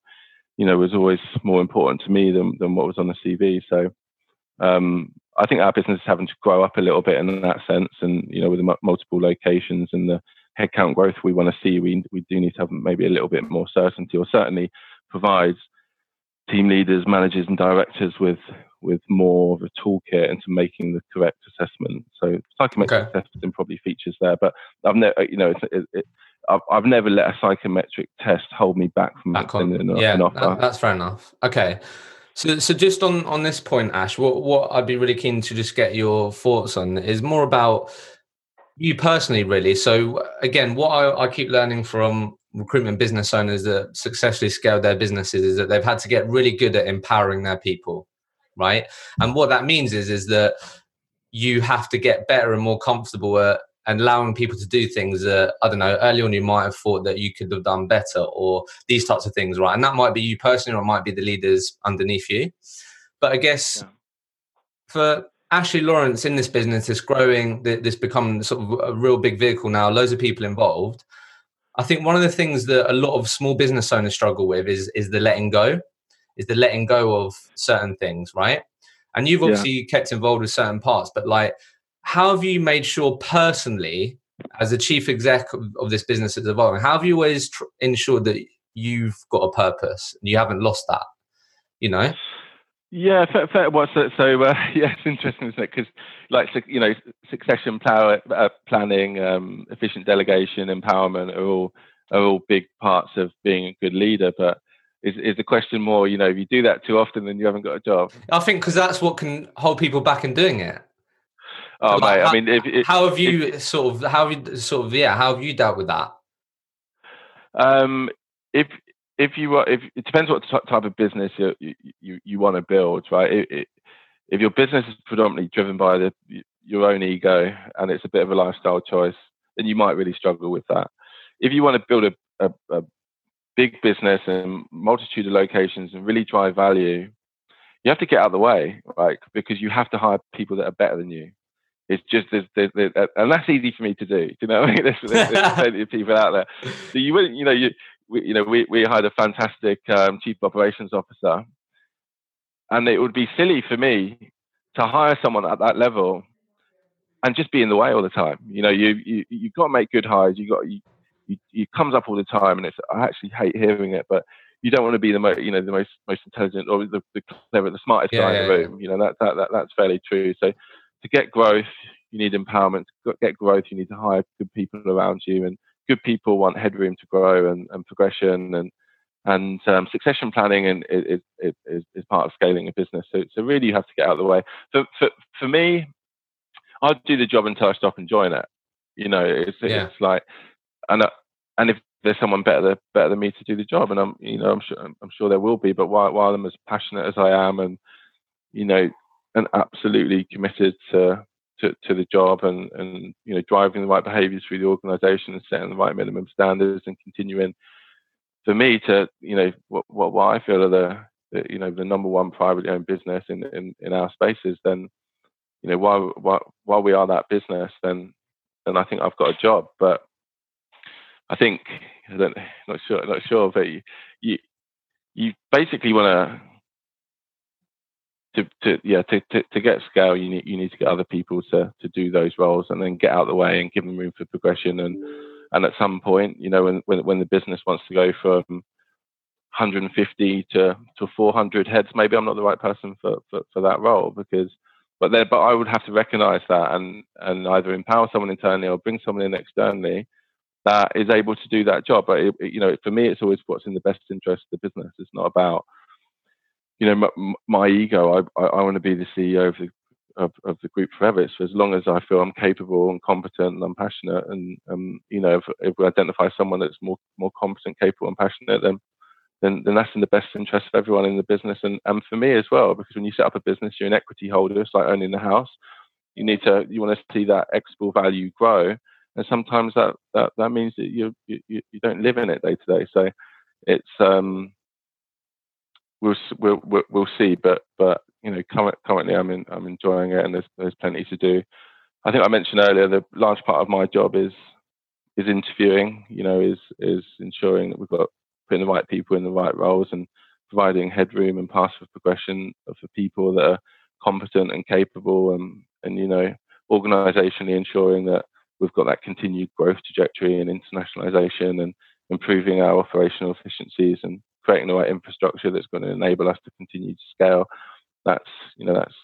You know, was always more important to me than than what was on the CV. So um, I think our business is having to grow up a little bit in that sense, and you know, with the m- multiple locations and the headcount growth we want to see, we we do need to have maybe a little bit more certainty, or certainly provides team leaders, managers, and directors with with more of a toolkit into making the correct assessment. So psychometric okay. testing probably features there, but I've never, you know, it, it, I've, I've never let a psychometric test hold me back from back on, an, yeah, an offer. That, that's fair enough. Okay. So, so just on, on this point, Ash, what, what I'd be really keen to just get your thoughts on is more about you personally, really. So again, what I, I keep learning from recruitment business owners that successfully scaled their businesses is that they've had to get really good at empowering their people right? And what that means is is that you have to get better and more comfortable at and allowing people to do things that I don't know early on you might have thought that you could have done better or these types of things right? And that might be you personally or it might be the leaders underneath you. But I guess yeah. for Ashley Lawrence in this business is growing this become sort of a real big vehicle now loads of people involved I think one of the things that a lot of small business owners struggle with is is the letting go, is the letting go of certain things, right? And you've obviously yeah. kept involved with certain parts, but like, how have you made sure personally, as a chief exec of, of this business that's evolving, how have you always tr- ensured that you've got a purpose and you haven't lost that? You know. Yeah, fair, fair. Well, so, so uh, yeah, it's interesting, isn't it? Because like you know, succession power, uh, planning, um, efficient delegation, empowerment are all are all big parts of being a good leader. But is is the question more? You know, if you do that too often, then you haven't got a job. I think because that's what can hold people back in doing it. Oh, like, mate, how, I mean, if, if, how have you if, sort of how have you sort of yeah how have you dealt with that? Um, if if you are, if it depends what type of business you you, you want to build, right? It, it, if your business is predominantly driven by the your own ego and it's a bit of a lifestyle choice, then you might really struggle with that. If you want to build a, a, a big business and multitude of locations and really drive value, you have to get out of the way, right? Because you have to hire people that are better than you. It's just there's, there's, there's, and that's easy for me to do. Do you know? I mean, there's, there's, there's plenty of people out there. So you wouldn't, you know, you we, you know, we, we hired a fantastic um, chief operations officer, and it would be silly for me to hire someone at that level and just be in the way all the time. You know, you you you got to make good hires. You got you, you, it comes up all the time, and it's I actually hate hearing it, but you don't want to be the most you know the most most intelligent or the, the clever, the smartest yeah, guy yeah, in the room. Yeah. You know that, that that that's fairly true. So to get growth, you need empowerment. To get growth, you need to hire good people around you, and good people want headroom to grow and, and progression and and um, succession planning and is, is, is part of scaling a business. So, so really, you have to get out of the way. For for, for me, I'd do the job until I stop enjoying it. You know, it's yeah. it's like, and uh, and if there's someone better better than me to do the job, and I'm you know I'm sure I'm sure there will be. But while while I'm as passionate as I am, and you know, and absolutely committed to to, to the job and, and you know driving the right behaviours through the organisation and setting the right minimum standards and continuing for me to you know what what, what I feel are the, the, you know the number one privately owned business in, in, in our spaces then you know while, while while we are that business then then I think I've got a job. But I think I don't not sure not sure but you you, you basically want to to, to yeah to, to, to get scale you need you need to get other people to to do those roles and then get out of the way and give them room for progression. And and at some point you know when when, when the business wants to go from 150 to to 400 heads maybe I'm not the right person for for, for that role because but there but I would have to recognize that and and either empower someone internally or bring someone in externally that is able to do that job. But it, you know for me it's always what's in the best interest of the business. It's not about you know, my, my ego, I, I, I, want to be the CEO of the of, of the group forever. So as long as I feel I'm capable and competent and I'm passionate, and um, you know, if, if we identify someone that's more more competent, capable, and passionate, then then then that's in the best interest of everyone in the business, and and for me as well, because when you set up a business, you're an equity holder. It's like owning the house. You need to you want to see that exportable value grow, and sometimes that that that means that you you you don't live in it day to day. So it's um we'll we'll we'll see. But but you know, currently I'm in, I'm enjoying it, and there's there's plenty to do. I think I mentioned earlier the large part of my job is is interviewing. You know, is is ensuring that we've got putting the right people in the right roles and providing headroom and paths for progression for people that are competent and capable, and and you know, organisationally ensuring that we've got that continued growth trajectory and internationalisation and improving our operational efficiencies and creating the right infrastructure that's going to enable us to continue to scale. That's you know that's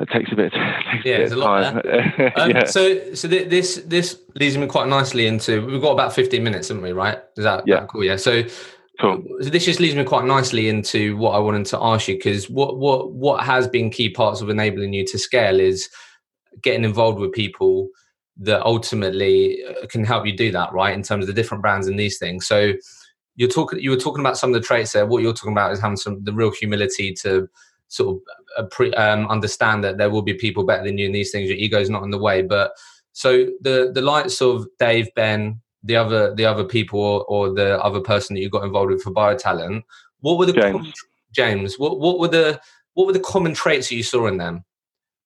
it takes a bit. Takes yeah, a bit a lot. um, yeah. So, so this this leads me quite nicely into. We've got about fifteen minutes, haven't we? Right? Is that yeah? cool. Yeah. So, cool. So this just leads me quite nicely into what I wanted to ask you because what what what has been key parts of enabling you to scale is getting involved with people that ultimately uh, can help you do that, right? In terms of the different brands and these things. So, you're talking you were talking about some of the traits there. What you're talking about is having some the real humility to sort of uh, pre, um, understand that there will be people better than you in these things. Your ego is not in the way. But so the the likes of dave ben the other the other people or, or the other person that you got involved with for BioTalent what were the james, james what, what were the what were the common traits that you saw in them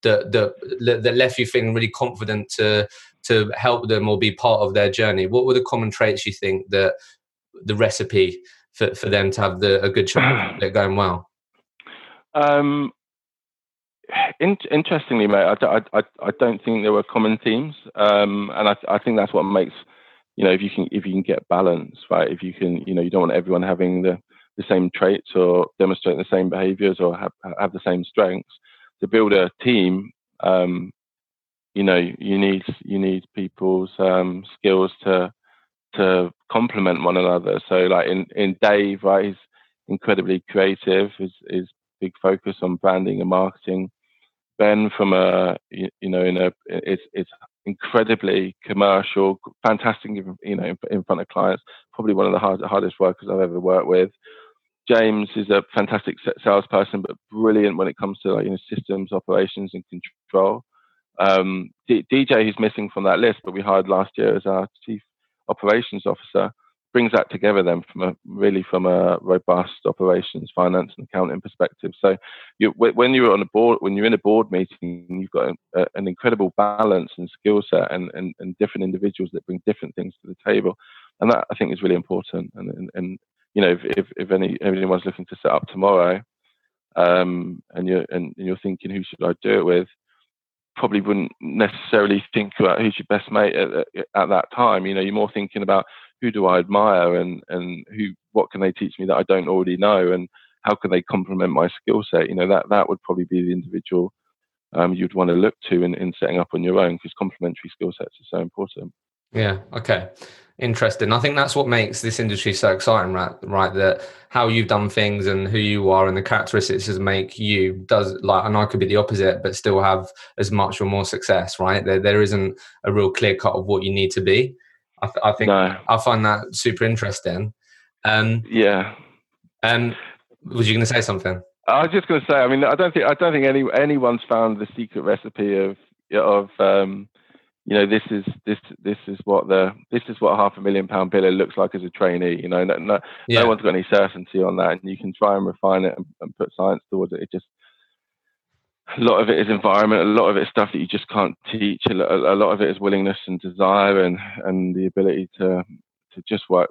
that that that left you feeling really confident to to help them or be part of their journey? What were the common traits you think that the recipe for, for them to have the, a good chance of going well? Um, in, interestingly, mate, I, I, I don't think there were common themes, um, and I, I think that's what makes you know if you can if you can get balance, right? If you can, you know, you don't want everyone having the the same traits or demonstrating the same behaviors or have have the same strengths. To build a team, um, you know, you need you need people's um, skills to to complement one another. So like in, in Dave, right, he's incredibly creative, his, his big focus on branding and marketing. Ben from a, you, you know, in a, it's, it's incredibly commercial, fantastic, you know, in, front of clients, probably one of the hard, hardest workers I've ever worked with. James is a fantastic salesperson, but brilliant when it comes to like, you know, systems, operations, and control. Um, D- DJ, he's missing from that list, but we hired last year as our chief operations officer, brings that together then from a really from a robust operations, finance, and accounting perspective. So, you, when you're on a board, when you're in a board meeting, you've got a, an incredible balance and skill set, and, and, and different individuals that bring different things to the table, and that I think is really important. And and, and you know, if, if, if any anyone's looking to set up tomorrow, um, and you're and you're thinking who should I do it with, probably wouldn't necessarily think about who's your best mate at, at that time. You know, you're more thinking about who do I admire and and who what can they teach me that I don't already know and how can they complement my skill set. You know, that that would probably be the individual um, you'd want to look to in, in setting up on your own because complementary skill sets are so important. Yeah. Okay. Interesting. I think that's what makes this industry so exciting, right? Right. That how you've done things and who you are and the characteristics that make you does like, and I could be the opposite, but still have as much or more success, right? There, there isn't a real clear cut of what you need to be. I, th- I think no. I find that super interesting. Um, yeah. Um, was you going to say something? I was just going to say. I mean, I don't think I don't think any anyone's found the secret recipe of of um, you know this is this this is what the this is what half a million pound biller looks like as a trainee. You know, no no, yeah. no one's got any certainty on that, and you can try and refine it and, and put science towards it. It just a lot of it is environment. A lot of it is stuff that you just can't teach. A lot of it is willingness and desire, and and the ability to to just work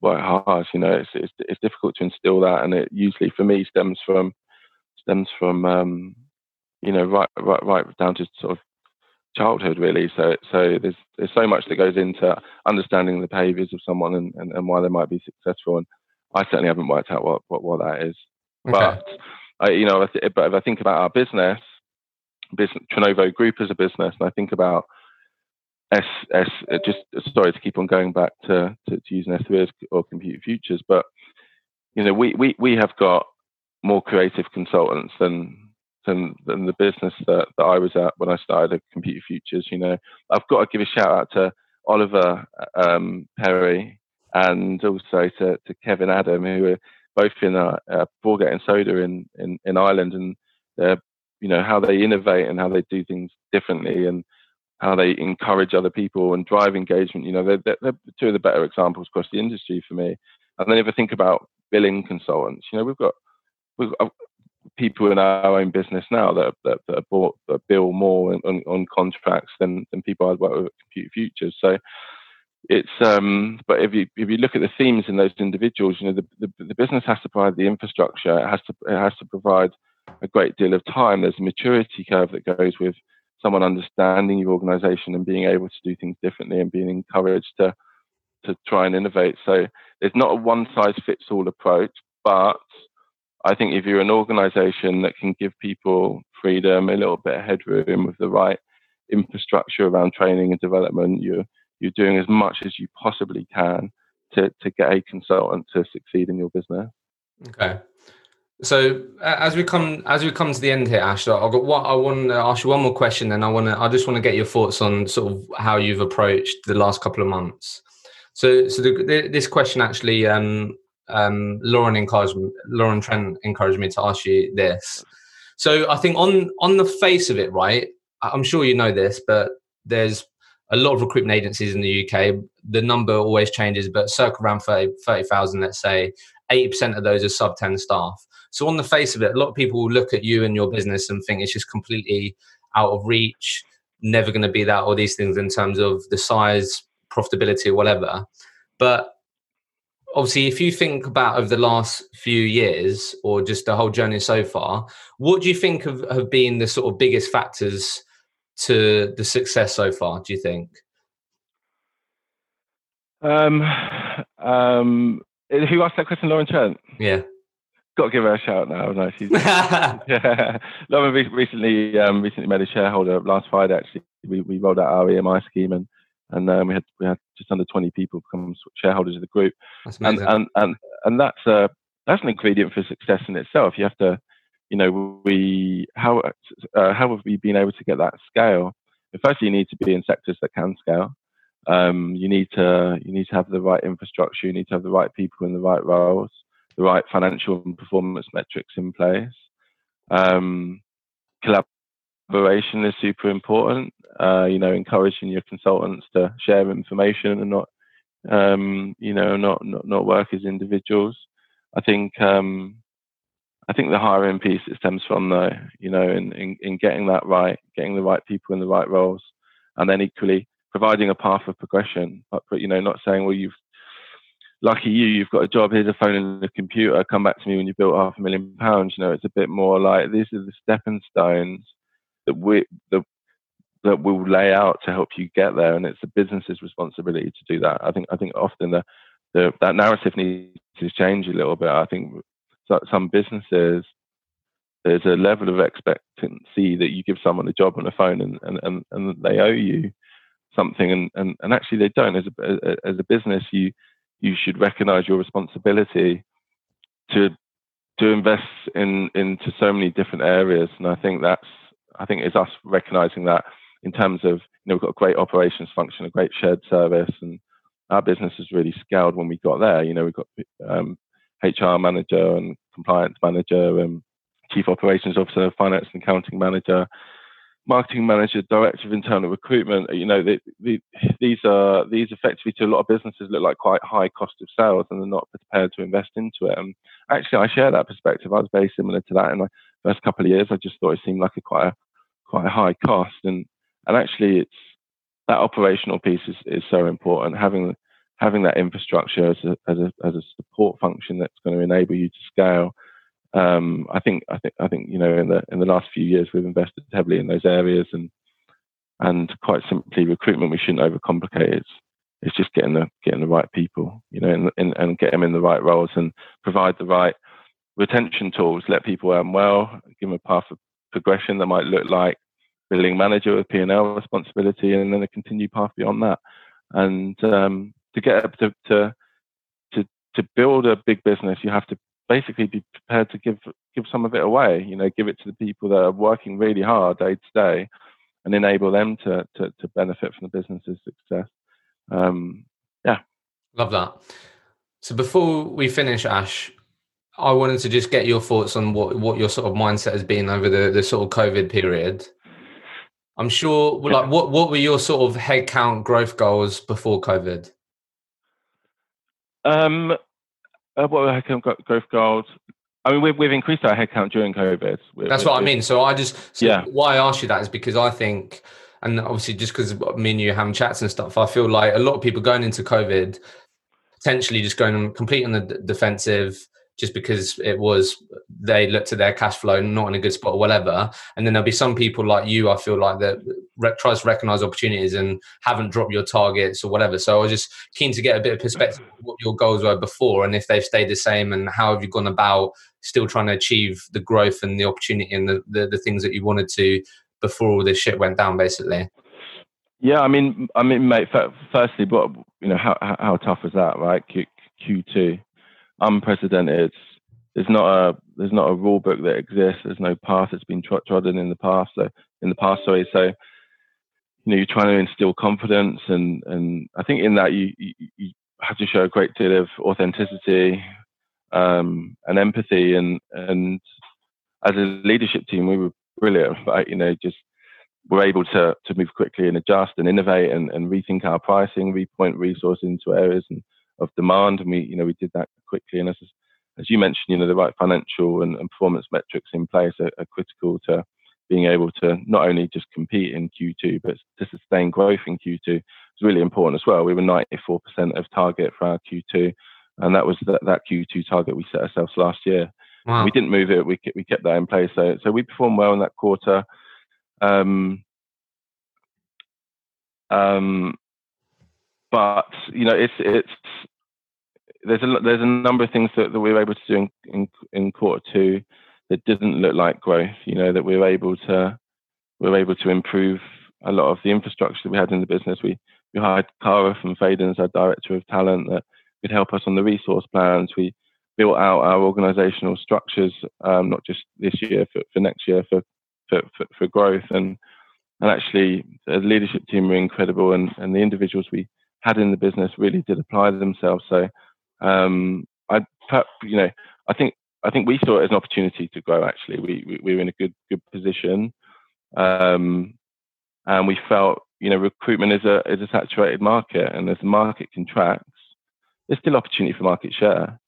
work hard. You know, it's it's, it's difficult to instill that, and it usually for me stems from stems from um, you know right right right down to sort of childhood really. So so there's there's so much that goes into understanding the behaviours of someone and, and, and why they might be successful. And I certainly haven't worked out what what, what that is, okay. but I, you know, but if I think about our business, business Trinnovo Group as a business, and I think about S S just sorry to keep on going back to, to, to using SThree or Computer Futures, but you know, we, we, we have got more creative consultants than than the business that, that I was at when I started at Computer Futures. You know, I've got to give a shout out to Oliver um, Perry and also to, to Kevin Adam, who are both in uh, uh, Broadgate and Soda in, in, in Ireland, and you know how they innovate and how they do things differently, and how they encourage other people and drive engagement. You know, they're, they're, two of the better examples across the industry for me. And then if I think about billing consultants, you know, we've got we've people in our own business now that that, that, bought, that bill more on, on, contracts than than people I'd work with at Computer Futures. So it's um, but if you if you look at the themes in those individuals, you know the, the, the business has to provide the infrastructure. It has to it has to provide a great deal of time. There's a maturity curve that goes with someone understanding your organization and being able to do things differently and being encouraged to to try and innovate. So there's not a one size fits all approach, but I think if you're an organization that can give people freedom, a little bit of headroom with the right infrastructure around training and development, you're you're doing as much as you possibly can to, to get a consultant to succeed in your business. Okay. So as we come as we come to the end here, Ash, I've got what I want to ask you one more question, and I want to I just want to get your thoughts on sort of how you've approached the last couple of months. So so the, the, this question actually, um, um, Lauren encouraged Lauren Trent encouraged me to ask you this. So I think on on the face of it, right? I'm sure you know this, but there's a lot of recruitment agencies in the UK. The number always changes, but circa around 30,000, 30, let's say, 80% of those are sub 10 staff. So, on the face of it, a lot of people will look at you and your business and think it's just completely out of reach, never going to be that, or these things in terms of the size, profitability, whatever. But obviously, if you think about over the last few years or just the whole journey so far, what do you think have, have been the sort of biggest factors to the success so far? Do you think? Um, um, who asked that question, Lauren Trent? Yeah. Got to give her a shout now. No, she's yeah. Lauren recently um, recently made a shareholder last Friday. Actually, we, we rolled out our EMI scheme and and um, we had we had just under 20 people become shareholders of the group. And and and, and that's a that's an ingredient for success in itself. You have to you know, we how uh, how have we been able to get that scale? Firstly, you need to be in sectors that can scale. Um, you need to you need to have the right infrastructure. You need to have the right people in the right roles, the right financial and performance metrics in place. Um, collaboration is super important. Uh, you know, encouraging your consultants to share information and not um, you know, not, not not work as individuals. I think um, I think the hiring piece it stems from though, you know, in, in, in getting that right, getting the right people in the right roles, and then equally providing a path of progression. But, but you know, not saying well you've lucky you, you've got a job. Here's a phone and a computer. Come back to me when you've built half a million pounds. You know, it's a bit more like these are the stepping stones that we that that we'll lay out to help you get there, and it's the business's responsibility to do that. I think I think often the, the that narrative needs to change a little bit. I think some businesses there's a level of expectancy that you give someone a job on the phone and, and, and, and they owe you something and, and, and actually they don't as a, as a business you you should recognize your responsibility to to invest in into so many different areas and i think that's i think it's us recognizing that in terms of you know we've got a great operations function a great shared service and our business has really scaled when we got there you know we've got um, hr manager and compliance manager and chief operations officer finance and accounting manager marketing manager, director of internal recruitment. You know, the, the, these are these effectively to a lot of businesses look like quite high cost of sales, and they're not prepared to invest into it. And actually, I share that perspective. I was very similar to that in my first couple of years. I just thought it seemed like a quite a quite a high cost, and and actually, it's that operational piece is, is so important. Having having that infrastructure as a, as a as a support function that's going to enable you to scale um, I think I think I think you know in the in the last few years we've invested heavily in those areas and and quite simply recruitment we shouldn't overcomplicate it. It's, just getting the getting the right people, you know, and, and, and get them in the right roles and provide the right retention tools. Let people earn well, give them a path of progression that might look like building manager with P and L responsibility, and then a continued path beyond that. And um, to get up to, to to to build a big business, you have to basically be prepared to give give some of it away. You know, give it to the people that are working really hard day to day, and enable them to to, to benefit from the business's success. Um, yeah, love that. So before we finish, Ash, I wanted to just get your thoughts on what what your sort of mindset has been over the the sort of COVID period. I'm sure, like, what what were your sort of headcount growth goals before COVID? Um, uh, what were headcount growth goals? I mean, we've, we've increased our headcount during COVID. We're, That's what I mean. So I just, so yeah. why I ask you that is because I think, and obviously just because me and you having chats and stuff, I feel like a lot of people going into COVID potentially just going complete on the defensive, just because it was they looked at their cash flow not in a good spot or whatever. And then there'll be some people like you i feel like that re- tries to recognize opportunities and haven't dropped your targets or whatever. So i was just keen to get a bit of perspective of what your goals were before and if they've stayed the same and how have you gone about still trying to achieve the growth and the opportunity and the, the, the things that you wanted to before all this shit went down basically. Yeah i mean i mean mate firstly but you know how, how tough was that right? Q, q2 unprecedented. There's not a there's not a rule book that exists. There's no path that's been trodden in the past. So in the past, sorry. So you know you're trying to instill confidence, and and I think in that you you, you have to show a great deal of authenticity um, and empathy, and and as a leadership team, we were brilliant. Right? You know, just we're able to to move quickly and adjust and innovate and, and rethink our pricing, repoint resources into areas and of demand, and we you know we did that quickly. And as as you mentioned, you know the right financial and, and performance metrics in place are, are, critical to being able to not only just compete in Q2 but to sustain growth in Q2 is really important as well. We were 94% of target for our Q2, and that was that, that Q2 target we set ourselves last year. Wow. We didn't move it. We we kept that in place. So so we performed well in that quarter. Um, um, but you know, it's it's there's a there's a number of things that, that we were able to do in, in, in quarter two that didn't look like growth. You know, that we were able to we were able to improve a lot of the infrastructure that we had in the business. We we hired Cara from Faden as our director of talent that could help us on the resource plans. We built out our organizational structures, um, not just this year, for, for next year, for, for, for, growth. And and actually, the leadership team were incredible, and, and the individuals we had in the business really did apply themselves. So um, I, you know, I think I think we saw it as an opportunity to grow. Actually, we we, we were in a good good position, um, and we felt you know, recruitment is a is a saturated market, and as the market contracts, there's still opportunity for market share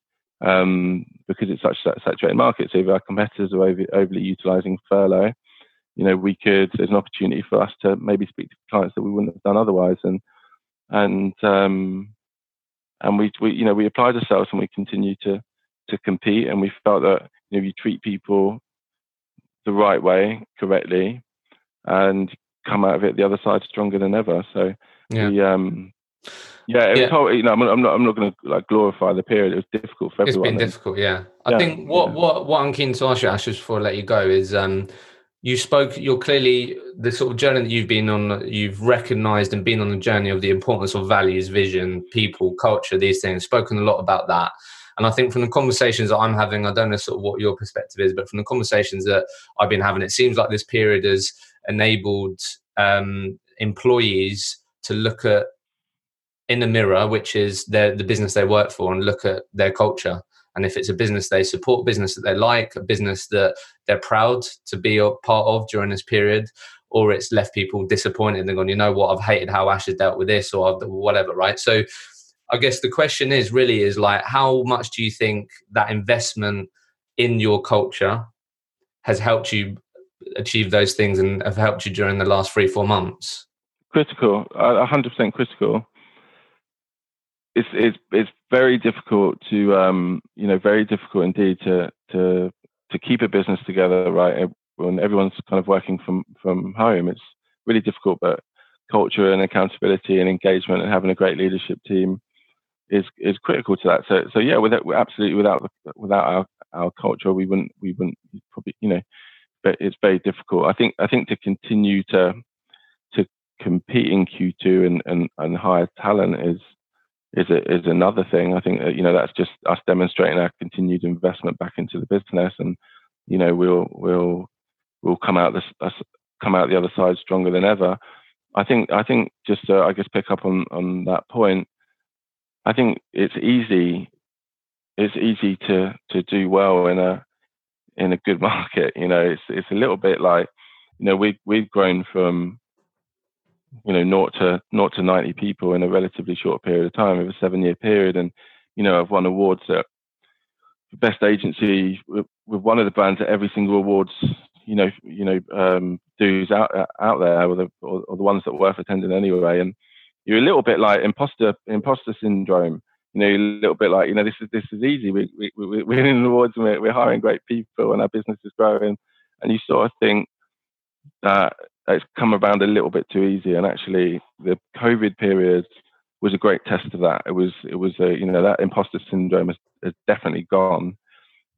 um, because it's such a saturated market. So if our competitors are over, overly utilising furlough, you know, we could. There's an opportunity for us to maybe speak to clients that we wouldn't have done otherwise, and and um, and we, we you know we applied ourselves and we continue to to compete, and we felt that you know you treat people the right way, correctly, and come out of it the other side stronger than ever. So yeah. we um yeah, it yeah. Was, you know, I'm, I'm not. I'm not going to like glorify the period. It was difficult for everyone. It's been difficult, yeah. I yeah. think what what what I'm keen to ask you, Ash, just before I let you go, is um, you spoke. You're clearly the sort of journey that you've been on. You've recognised and been on the journey of the importance of values, vision, people, culture, these things. Spoken a lot about that. And I think from the conversations that I'm having, I don't know sort of what your perspective is, but from the conversations that I've been having, it seems like this period has enabled um, employees to look at in the mirror, which is the the business they work for, and look at their culture. And if it's a business they support, business that they like, a business that they're proud to be a part of during this period, or it's left people disappointed and gone, you know what, I've hated how Ash has dealt with this or whatever, right? So I guess the question is really is like, how much do you think that investment in your culture has helped you achieve those things and have helped you during the last three, four months? Critical, a hundred percent critical it's it's it's very difficult to um, you know very difficult indeed to to to keep a business together right? When everyone's kind of working from from home it's really difficult but culture and accountability and engagement and having a great leadership team is is critical to that. So so yeah without absolutely without without our our culture we wouldn't we wouldn't probably you know but it's very difficult. I think i think to continue to to compete in q2 and and, and hire talent is is a, is another thing. I think uh, you know that's just us demonstrating our continued investment back into the business, and you know we'll we'll we'll come out this come out the other side stronger than ever. I think I think just to, I guess pick up on on that point. I think it's easy it's easy to to do well in a in a good market. You know, it's it's a little bit like you know we we've grown from you know, naught to naught to ninety people in a relatively short period of time, over a seven year period, and you know, I've won awards at best agency with, one of the brands at every single awards. You know, you know, um, out out there, or the or, or the ones that are worth attending anyway, and you're a little bit like imposter imposter syndrome. You know, you're a little bit like, you know, this is this is easy. We, we, we're winning awards and we're, we're hiring great people and our business is growing. And you sort of think that it's come around a little bit too easy. And actually, the COVID period was a great test of that. It was it was a you know that imposter syndrome has, definitely gone.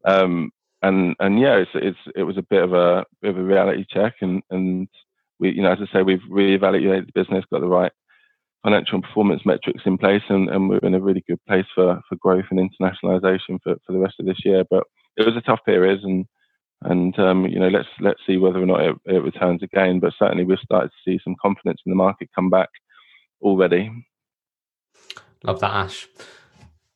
Um, and and yeah, it's, it's it was a bit of a bit of a reality check, and and we you know as I say we've reevaluated the business, got the right financial and performance metrics in place, and, and we're in a really good place for for growth and internationalization for for the rest of this year. But it was a tough period, and and um, you know let's let's see whether or not it, it, returns again. But certainly we've started to see some confidence in the market come back already. Love that, Ash.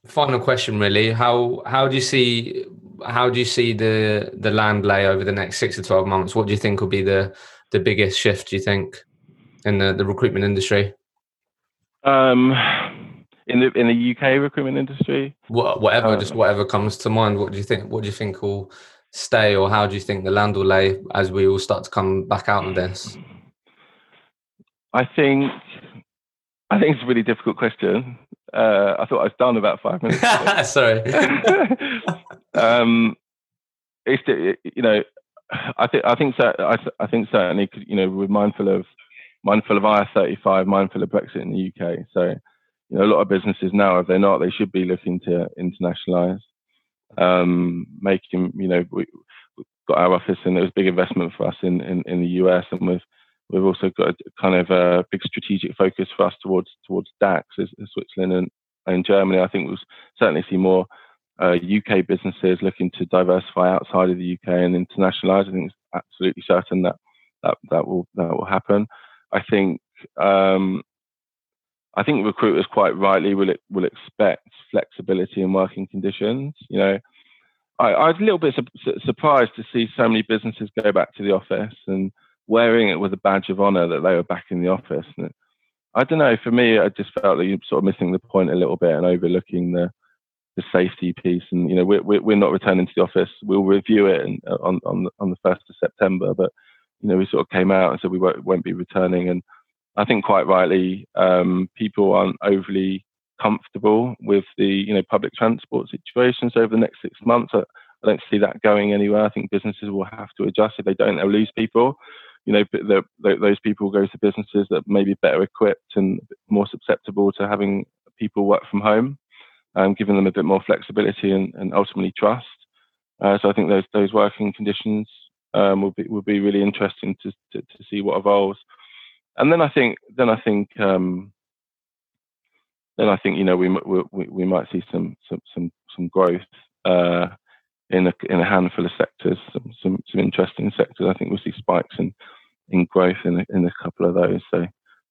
Final question, really. How how do you see how do you see the the land lay over the next six to twelve months? What do you think will be the the biggest shift? Do you think in the, the recruitment industry? Um, in the in the UK recruitment industry, what, whatever, just whatever comes to mind. What do you think? What do you think will stay, or how do you think the land will lay as we all start to come back out of this? I think I think it's a really difficult question. Uh, I thought I was done about five minutes. Sorry. um, it's you know, I think I think I, I think certainly you know we're mindful of mindful of IR thirty five, mindful of Brexit in the UK. So you know a lot of businesses now, if they're not, they should be looking to internationalise um, making, you know, we, got our office and it was a big investment for us in, in, in the US and we've, we've also got a kind of a big strategic focus for us towards, towards DACH, as Switzerland and, and Germany. I think we'll certainly see more uh, UK businesses looking to diversify outside of the UK and internationalize. I think it's absolutely certain that that, that will that will happen. I think um, I think recruiters quite rightly will will expect flexibility in working conditions. You know, I, I was a little bit su- surprised to see so many businesses go back to the office, and wearing it with a badge of honor that they were back in the office. And I don't know. For me, I just felt that you're sort of missing the point a little bit and overlooking the the safety piece. And you know, we're we're not returning to the office. We'll review it uh, on on on the first of September. But you know, we sort of came out and said we won't, won't be returning. And I think quite rightly, um, people aren't overly comfortable with the you know public transport situations over the next six months. I, I don't see that going anywhere. I think businesses will have to adjust. If they don't, they'll lose people. You know, the, the, those people go to businesses that may be better equipped and more susceptible to having people work from home, um, giving them a bit more flexibility and, and ultimately trust. Uh, so I think those those working conditions um, will be will be really interesting to, to, to see what evolves. And then I think then I think um, then I think you know we we, we might see some some some, some growth uh, in a in a handful of sectors, some, some some interesting sectors. I think we'll see spikes in in growth in a, in a couple of those. So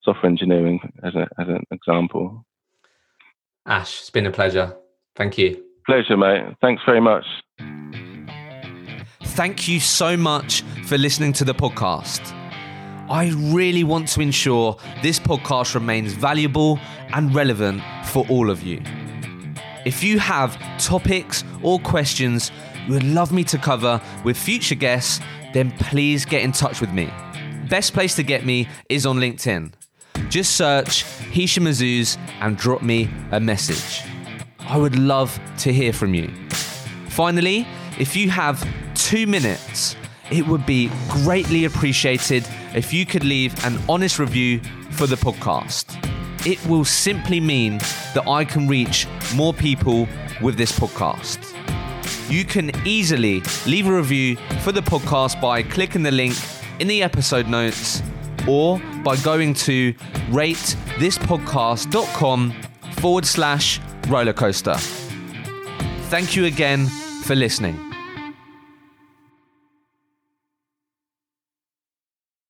software engineering as a, as an example. Ash, it's been a pleasure. Thank you. Pleasure, mate. Thanks very much. Thank you so much for listening to the podcast. I really want to ensure this podcast remains valuable and relevant for all of you. If you have topics or questions you would love me to cover with future guests, then please get in touch with me. Best place to get me is on LinkedIn. Just search Hisham Azzouz and drop me a message. I would love to hear from you. Finally, if you have two minutes, it would be greatly appreciated if you could leave an honest review for the podcast. It will simply mean that I can reach more people with this podcast. You can easily leave a review for the podcast by clicking the link in the episode notes or by going to ratethispodcast.com forward slash rollercoaster. Thank you again for listening.